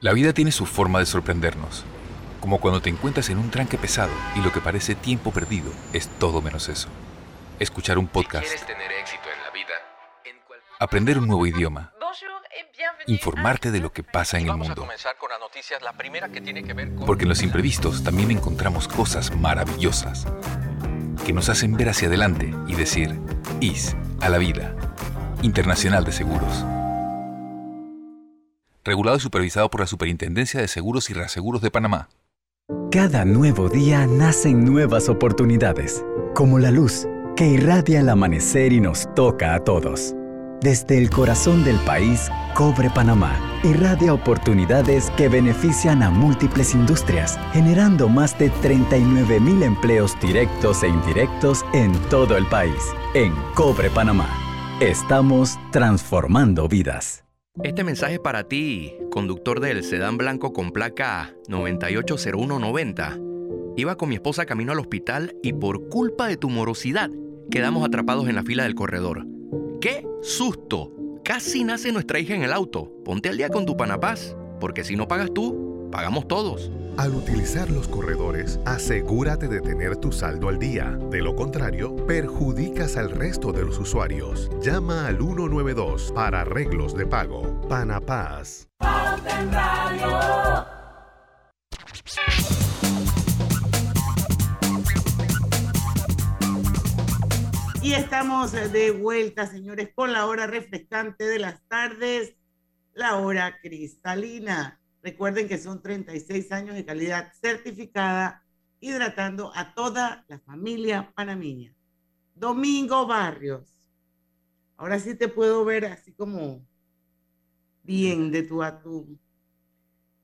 Speaker 16: La vida tiene su forma de sorprendernos, como cuando te encuentras en un tranque pesado y lo que parece tiempo perdido es todo menos eso. Escuchar un podcast.
Speaker 13: tener éxito en la vida,
Speaker 16: Aprender un nuevo idioma. Informarte de lo que pasa en el mundo. Porque en los imprevistos también encontramos cosas maravillosas que nos hacen ver hacia adelante y decir, IS a la vida. Internacional de Seguros. Regulado y supervisado por la Superintendencia de Seguros y Reaseguros de Panamá.
Speaker 30: Cada nuevo día nacen nuevas oportunidades, como la luz que irradia el amanecer y nos toca a todos. Desde el corazón del país, Cobre Panamá irradia oportunidades que benefician a múltiples industrias, generando más de 39 mil empleos directos e indirectos en todo el país. En Cobre Panamá, estamos transformando vidas.
Speaker 13: Este mensaje para ti, conductor del sedán blanco con placa 980190. Iba con mi esposa camino al hospital y por culpa de tu morosidad quedamos atrapados en la fila del corredor. ¡Qué susto! Casi nace nuestra hija en el auto. Ponte al día con tu Panapaz, porque si no pagas tú, pagamos todos.
Speaker 1: Al utilizar los corredores, asegúrate de tener tu saldo al día. De lo contrario, perjudicas al resto de los usuarios. Llama al 192 para arreglos de pago. Panapaz.
Speaker 6: Y estamos de vuelta, señores, con la hora refrescante de las tardes, la hora cristalina. Recuerden que son 36 años de calidad certificada, hidratando a toda la familia panameña. Domingo Barrios. Ahora sí te puedo ver así como bien de tu a tú.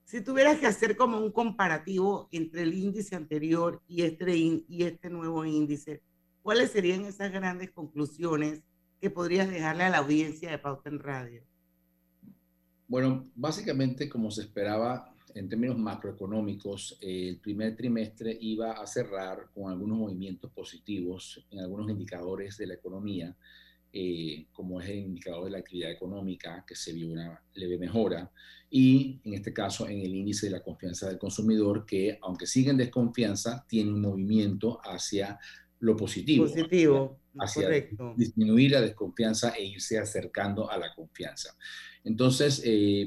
Speaker 6: Si tuvieras que hacer como un comparativo entre el índice anterior y este, y este nuevo índice, ¿cuáles serían esas grandes conclusiones que podrías dejarle a la audiencia de Pauta en Radio?
Speaker 22: Bueno, básicamente como se esperaba en términos macroeconómicos, eh, el primer trimestre iba a cerrar con algunos movimientos positivos en algunos indicadores de la economía, eh, como es el indicador de la actividad económica, que se vio una leve mejora, y en este caso en el índice de la confianza del consumidor, que aunque sigue en desconfianza, tiene un movimiento hacia lo positivo.
Speaker 6: Positivo,
Speaker 22: hacia
Speaker 6: correcto.
Speaker 22: disminuir la desconfianza e irse acercando a la confianza. Entonces, eh,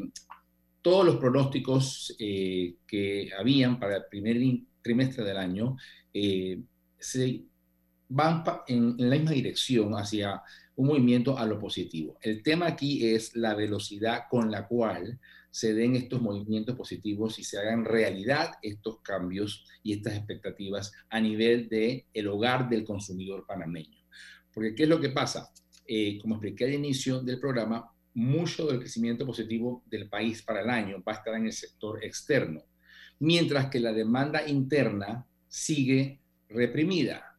Speaker 22: todos los pronósticos eh, que habían para el primer trimestre del año eh, se van en la misma dirección hacia un movimiento a lo positivo. El tema aquí es la velocidad con la cual se den estos movimientos positivos y se hagan realidad estos cambios y estas expectativas a nivel del el hogar del consumidor panameño. Porque, ¿qué es lo que pasa? Eh, como expliqué al inicio del programa, mucho del crecimiento positivo del país para el año va a estar en el sector externo, mientras que la demanda interna sigue reprimida.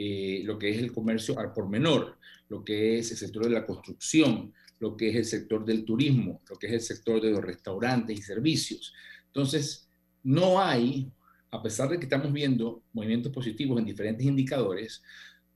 Speaker 22: Eh, lo que es el comercio al por menor, lo que es el sector de la construcción, lo que es el sector del turismo, lo que es el sector de los restaurantes y servicios. Entonces, no hay, a pesar de que estamos viendo movimientos positivos en diferentes indicadores,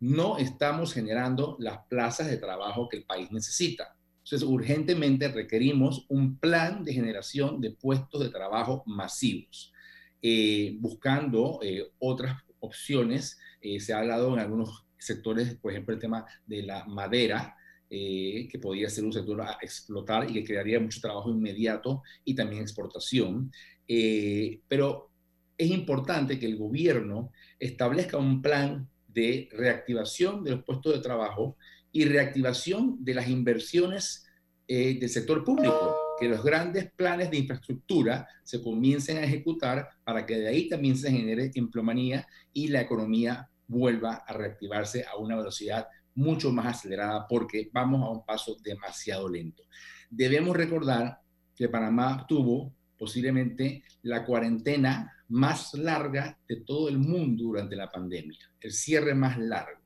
Speaker 22: no estamos generando las plazas de trabajo que el país necesita. Entonces, urgentemente requerimos un plan de generación de puestos de trabajo masivos, eh, buscando eh, otras opciones. Eh, se ha hablado en algunos sectores, por ejemplo, el tema de la madera, eh, que podría ser un sector a explotar y que crearía mucho trabajo inmediato y también exportación. Eh, pero es importante que el gobierno establezca un plan de reactivación de los puestos de trabajo y reactivación de las inversiones del sector público, que los grandes planes de infraestructura se comiencen a ejecutar para que de ahí también se genere empleomanía y la economía vuelva a reactivarse a una velocidad mucho más acelerada porque vamos a un paso demasiado lento. Debemos recordar que Panamá tuvo posiblemente la cuarentena más larga de todo el mundo durante la pandemia, el cierre más largo.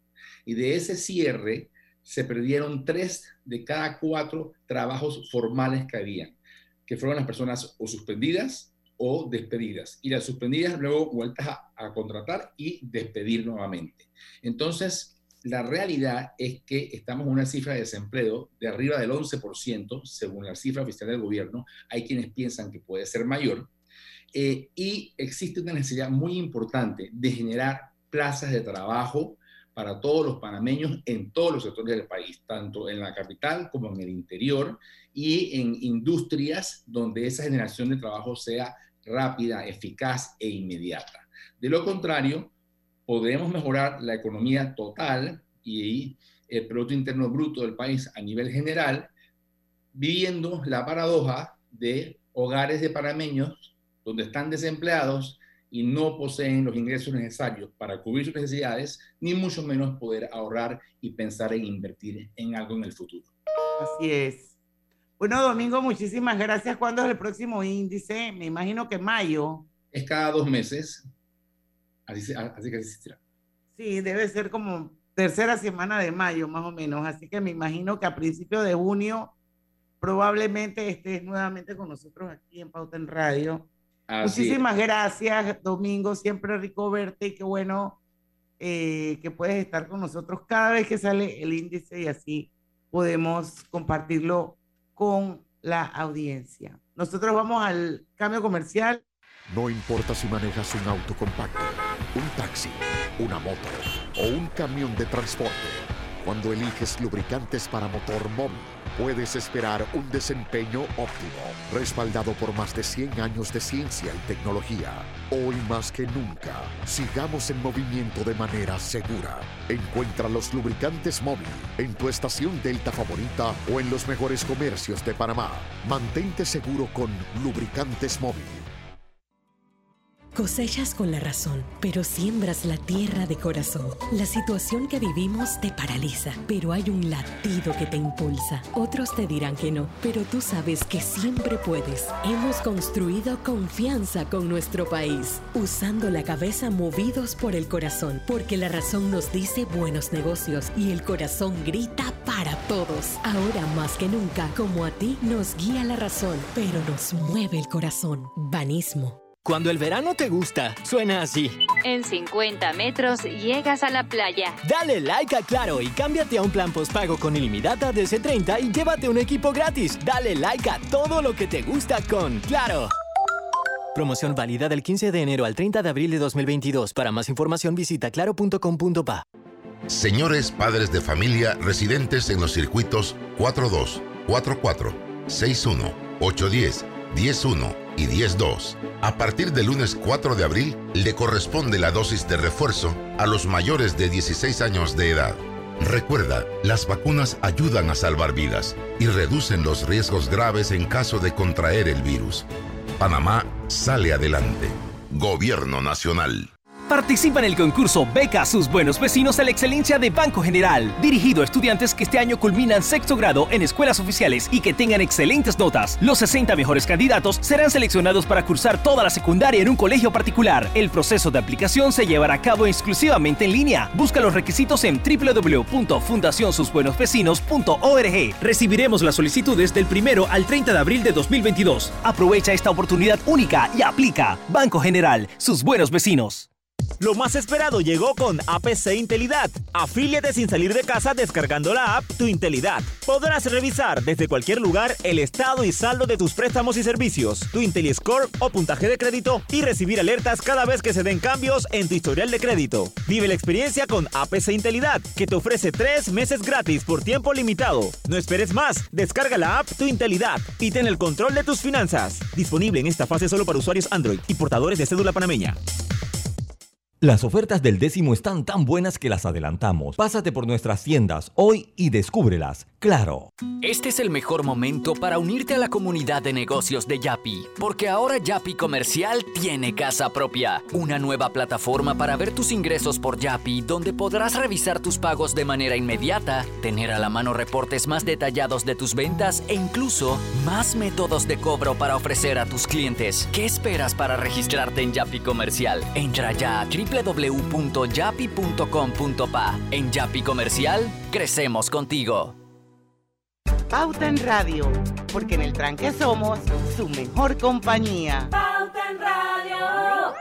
Speaker 22: Y de ese cierre se perdieron tres de cada cuatro trabajos formales que habían, que fueron las personas o suspendidas o despedidas. Y las suspendidas luego vueltas a, a contratar y despedir nuevamente. Entonces, la realidad es que estamos en una cifra de desempleo de arriba del 11%, según la cifra oficial del gobierno. Hay quienes piensan que puede ser mayor. Eh, y existe una necesidad muy importante de generar plazas de trabajo para todos los panameños en todos los sectores del país, tanto en la capital como en el interior y en industrias donde esa generación de trabajo sea rápida, eficaz e inmediata. De lo contrario, podemos mejorar la economía total y el Producto Interno Bruto del país a nivel general, viviendo la paradoja de hogares de panameños donde están desempleados y no poseen los ingresos necesarios para cubrir sus necesidades, ni mucho menos poder ahorrar y pensar en invertir en algo en el futuro.
Speaker 6: Así es. Bueno, Domingo, muchísimas gracias. ¿Cuándo es el próximo índice? Me imagino que mayo.
Speaker 22: Es cada dos meses. Así, así que así será.
Speaker 6: Sí, debe ser como tercera semana de mayo, más o menos. Así que me imagino que a principios de junio probablemente estés nuevamente con nosotros aquí en Pauta en Radio. Muchísimas gracias, Domingo. Siempre rico verte y qué bueno eh, que puedes estar con nosotros cada vez que sale el índice y así podemos compartirlo con la audiencia. Nosotros vamos al cambio comercial.
Speaker 2: No importa si manejas un auto compacto, un taxi, una moto o un camión de transporte. Cuando eliges lubricantes para motor móvil, puedes esperar un desempeño óptimo, respaldado por más de 100 años de ciencia y tecnología. Hoy más que nunca, sigamos en movimiento de manera segura. Encuentra los lubricantes móvil en tu estación Delta favorita o en los mejores comercios de Panamá. Mantente seguro con lubricantes móvil.
Speaker 12: Cosechas con la razón, pero siembras la tierra de corazón. La situación que vivimos te paraliza, pero hay un latido que te impulsa. Otros te dirán que no, pero tú sabes que siempre puedes. Hemos construido confianza con nuestro país, usando la cabeza movidos por el corazón, porque la razón nos dice buenos negocios y el corazón grita para todos. Ahora más que nunca, como a ti nos guía la razón, pero nos mueve el corazón. Banismo.
Speaker 31: Cuando el verano te gusta, suena así.
Speaker 32: En 50 metros llegas a la playa.
Speaker 31: Dale like a Claro y cámbiate a un plan postpago con ilimitada DC30 y llévate un equipo gratis. Dale like a todo lo que te gusta con Claro. Promoción válida del 15 de enero al 30 de abril de 2022. Para más información visita claro.com.pa.
Speaker 33: Señores padres de familia residentes en los circuitos 42, 44, 61, 810, 101 y 10.2. A partir del lunes 4 de abril le corresponde la dosis de refuerzo a los mayores de 16 años de edad. Recuerda, las vacunas ayudan a salvar vidas y reducen los riesgos graves en caso de contraer el virus. Panamá sale adelante. Gobierno Nacional.
Speaker 14: Participa en el concurso Beca sus buenos vecinos a la excelencia de Banco General, dirigido a estudiantes que este año culminan sexto grado en escuelas oficiales y que tengan excelentes notas. Los 60 mejores candidatos serán seleccionados para cursar toda la secundaria en un colegio particular. El proceso de aplicación se llevará a cabo exclusivamente en línea. Busca los requisitos en www.fundacionsusbuenosvecinos.org. Recibiremos las solicitudes del primero al 30 de abril de 2022. Aprovecha esta oportunidad única y aplica. Banco General, sus buenos vecinos.
Speaker 15: Lo más esperado llegó con APC Intelidad. Afíliate sin salir de casa descargando la app Tu Intelidad. Podrás revisar desde cualquier lugar el estado y saldo de tus préstamos y servicios, tu IntelliScore o puntaje de crédito y recibir alertas cada vez que se den cambios en tu historial de crédito. Vive la experiencia con APC Intelidad, que te ofrece tres meses gratis por tiempo limitado. No esperes más, descarga la app Tu Intelidad y ten el control de tus finanzas. Disponible en esta fase solo para usuarios Android y portadores de cédula panameña.
Speaker 3: Las ofertas del décimo están tan buenas que las adelantamos. Pásate por nuestras tiendas hoy y descúbrelas. Claro.
Speaker 17: Este es el mejor momento para unirte a la comunidad de negocios de Yapi, porque ahora Yapi Comercial tiene casa propia, una nueva plataforma para ver tus ingresos por Yapi, donde podrás revisar tus pagos de manera inmediata, tener a la mano reportes más detallados de tus ventas e incluso más métodos de cobro para ofrecer a tus clientes. ¿Qué esperas para registrarte en Yapi Comercial? Entra ya a www.yapi.com.pa. En Yapi Comercial, crecemos contigo.
Speaker 34: Pauta en Radio, porque en el tranque somos su mejor compañía.
Speaker 10: Pauta en Radio.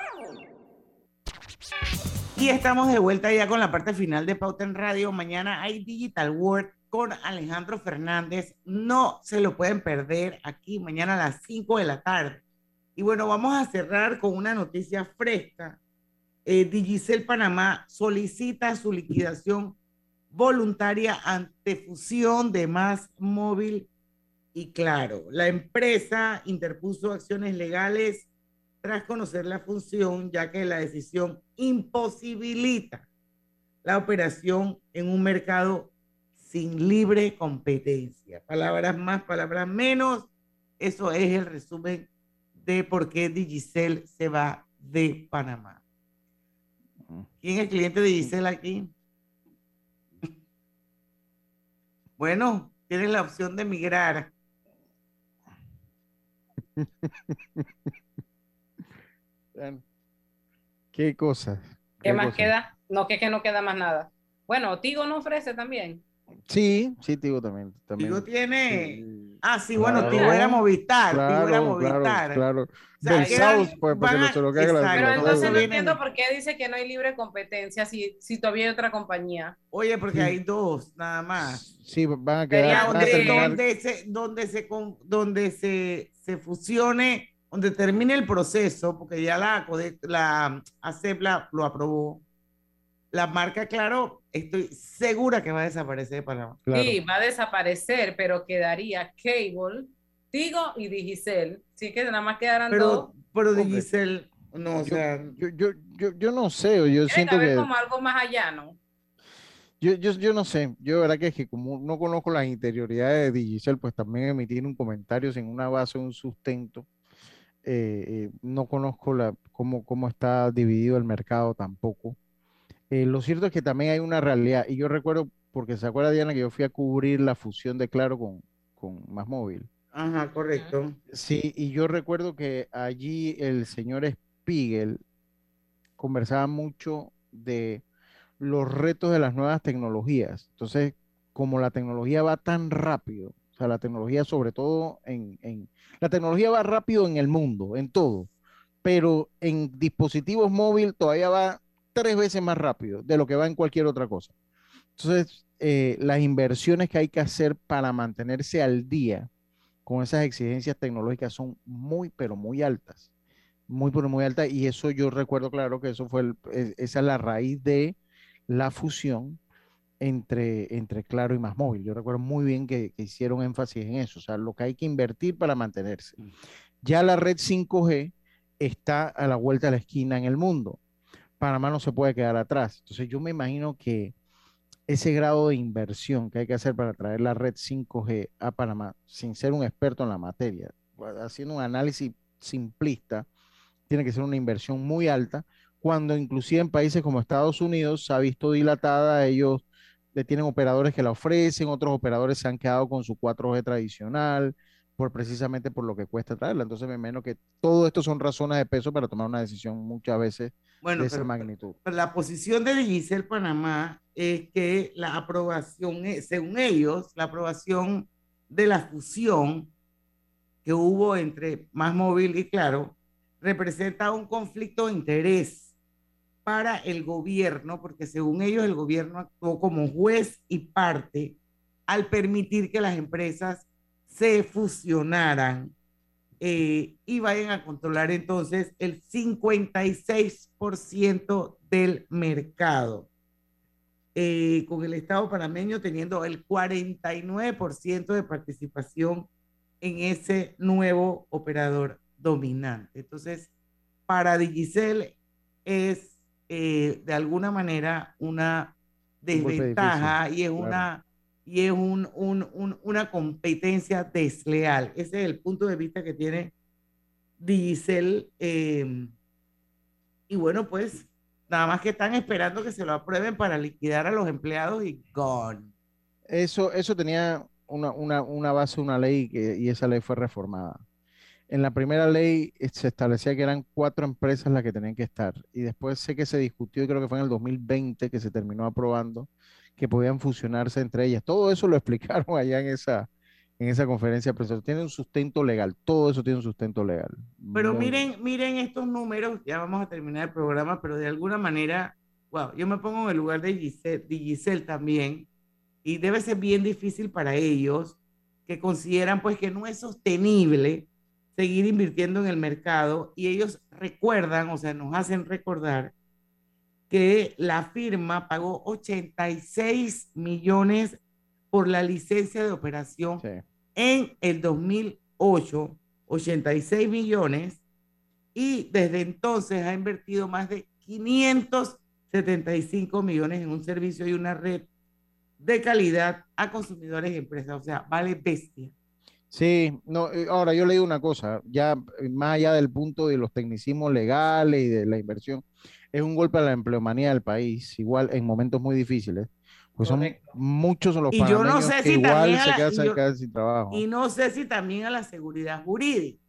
Speaker 6: Y estamos de vuelta ya con la parte final de Pauta en Radio. Mañana hay Digital World con Alejandro Fernández. No se lo pueden perder aquí mañana a las 5 de la tarde. Y bueno, vamos a cerrar con una noticia fresca. Eh, Digicel Panamá solicita su liquidación voluntaria ante fusión de Más Móvil y Claro. La empresa interpuso acciones legales tras conocer la función, ya que la decisión imposibilita la operación en un mercado sin libre competencia. Palabras más, palabras menos. Eso es el resumen de por qué Digicel se va de Panamá. ¿Quién es el cliente de Digicel aquí? Bueno, tienes la opción de migrar.
Speaker 7: ¿Qué cosas?
Speaker 10: ¿Qué, más queda? No, que, que no queda más nada. Bueno, Tigo no ofrece también.
Speaker 7: Sí, sí, Tigo también. también.
Speaker 6: Tigo tiene. Ah, sí, bueno, Tigo era Movistar. Tigo era Movistar.
Speaker 7: Claro, O sea, Del South, pues, porque no se lo la
Speaker 10: Pero entonces no entiendo por qué dice que no hay libre competencia si, si todavía hay otra compañía.
Speaker 6: Oye, porque hay dos, nada más.
Speaker 7: Sí, van a quedar.
Speaker 6: Donde, donde, se, donde, se, donde se, se fusione donde termine el proceso, porque ya la, la ACEP lo aprobó, la marca, claro, estoy segura que va a desaparecer de Panamá.
Speaker 10: Sí, va a desaparecer, pero quedaría Cable, Tigo y Digicel. Sí que nada más quedarán
Speaker 6: pero,
Speaker 10: dos.
Speaker 6: Pero Digicel, no, o sea...
Speaker 7: Yo, yo, yo, yo no sé, yo siento
Speaker 10: que...
Speaker 7: que...
Speaker 10: como algo más allá, ¿no?
Speaker 7: Yo, yo, yo no sé, yo verdad que es que como no conozco las interioridades de Digicel, pues también emitir un comentario sin una base, un sustento, eh, eh, no conozco la, cómo, cómo está dividido el mercado tampoco. Eh, lo cierto es que también hay una realidad, y yo recuerdo, porque se acuerda Diana que yo fui a cubrir la fusión de Claro con, con Más Móvil.
Speaker 6: Ajá, correcto.
Speaker 7: Sí, y yo recuerdo que allí el señor Spiegel conversaba mucho de los retos de las nuevas tecnologías. Entonces, como la tecnología va tan rápido, o sea, la tecnología sobre todo en, en, La tecnología va rápido en el mundo, en todo, pero en dispositivos móviles todavía va tres veces más rápido de lo que va en cualquier otra cosa. Entonces, eh, las inversiones que hay que hacer para mantenerse al día con esas exigencias tecnológicas son muy, pero muy altas. Muy, pero muy altas. Y eso yo recuerdo claro que eso fue, el, esa es la raíz de la fusión entre, entre Claro y Más Móvil. Yo recuerdo muy bien que, que, hicieron énfasis en eso, o sea, lo que hay que invertir para mantenerse. Ya la red 5G está a la vuelta de la esquina en el mundo. Panamá no se puede quedar atrás. Entonces yo me imagino que ese grado de inversión que hay que hacer para traer la red 5G a Panamá, sin ser un experto en la materia, haciendo un análisis simplista, tiene que ser una inversión muy alta, cuando inclusive en países como Estados Unidos se ha visto dilatada, ellos tienen operadores que la ofrecen, otros operadores se han quedado con su 4G tradicional, por precisamente por lo que cuesta traerla. Entonces me imagino que todo esto son razones de peso para tomar una decisión muchas veces
Speaker 6: bueno,
Speaker 7: de esa
Speaker 6: pero,
Speaker 7: magnitud.
Speaker 6: Pero la posición de Giselle Panamá es que la aprobación, según ellos, la aprobación de la fusión que hubo entre Más Móvil y Claro representa un conflicto de interés para el gobierno, porque según ellos el gobierno actuó como juez y parte al permitir que las empresas se fusionaran eh, y vayan a controlar entonces el 56% del mercado, eh, con el Estado panameño teniendo el 49% de participación en ese nuevo operador dominante. Entonces, para Digicel es eh, de alguna manera una desventaja y es claro. una y es un, un, un, una competencia desleal. Ese es el punto de vista que tiene Diesel. Eh, y bueno, pues nada más que están esperando que se lo aprueben para liquidar a los empleados y gone.
Speaker 7: Eso, eso tenía una, una, una base, una ley y esa ley fue reformada. En la primera ley eh, se establecía que eran cuatro empresas las que tenían que estar. Y después sé que se discutió, y creo que fue en el 2020 que se terminó aprobando, que podían fusionarse entre ellas. Todo eso lo explicaron allá en esa, en esa conferencia de Tiene un sustento legal, todo eso tiene un sustento legal.
Speaker 6: Pero miren, miren estos números, ya vamos a terminar el programa, pero de alguna manera, wow, yo me pongo en el lugar de Giselle, de Giselle también, y debe ser bien difícil para ellos que consideran pues que no es sostenible seguir invirtiendo en el mercado y ellos recuerdan, o sea, nos hacen recordar que la firma pagó 86 millones por la licencia de operación en el 2008, 86 millones, y desde entonces ha invertido más de 575 millones en un servicio y una red de calidad a consumidores y empresas. O sea, vale bestia.
Speaker 7: Sí, no, eh, ahora yo le digo una cosa, ya eh, más allá del punto de los tecnicismos legales y de la inversión, es un golpe a la empleomanía del país, igual en momentos muy difíciles, pues son muchos los
Speaker 6: Y yo no
Speaker 7: panameños
Speaker 6: sé
Speaker 7: que
Speaker 6: si
Speaker 7: igual se
Speaker 6: la-
Speaker 7: quedan,
Speaker 6: yo-
Speaker 7: quedan sin trabajo.
Speaker 6: Y no sé si también a la seguridad jurídica.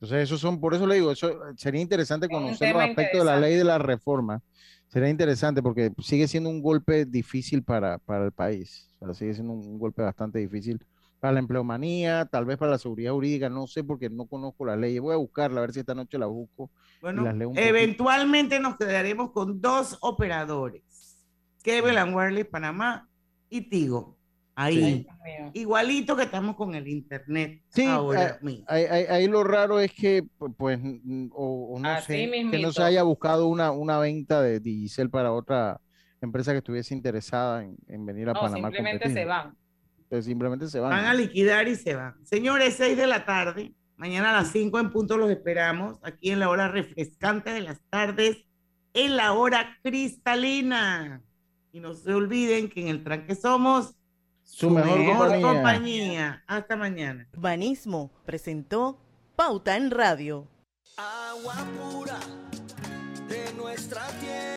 Speaker 7: Entonces, esos son, por eso le digo, eso sería interesante conocer los aspectos de la ley de la reforma. Sería interesante porque sigue siendo un golpe difícil para, para el país. O sea, sigue siendo un golpe bastante difícil para la empleomanía, tal vez para la seguridad jurídica, no sé porque no conozco las leyes. Voy a buscarla, a ver si esta noche la busco y
Speaker 6: Bueno,
Speaker 7: las leo un poquito.
Speaker 6: eventualmente nos quedaremos con dos operadores, Cable and Wireless Panamá y Tigo. Ahí, igualito que estamos con el internet
Speaker 7: Sí,
Speaker 6: ahora
Speaker 7: ah,
Speaker 6: mismo.
Speaker 7: ahí, ahí- ahí lo raro es que, pu- pues, o, o no
Speaker 6: Así
Speaker 7: sé, que no se haya buscado una, una venta de Digicel para otra empresa que estuviese interesada en, en venir a
Speaker 10: No,
Speaker 7: Panamá
Speaker 10: simplemente se van.
Speaker 7: Entonces, simplemente se van.
Speaker 6: Van a liquidar y se van. Señores, 6 de la tarde. Mañana a las 5 en punto los esperamos aquí en la hora refrescante de las tardes, en la hora cristalina. Y no se olviden que en el tranque somos
Speaker 7: Su mejor compañía.
Speaker 6: compañía. Hasta mañana.
Speaker 4: Urbanismo presentó Pauta en Radio.
Speaker 35: Agua pura de nuestra tierra.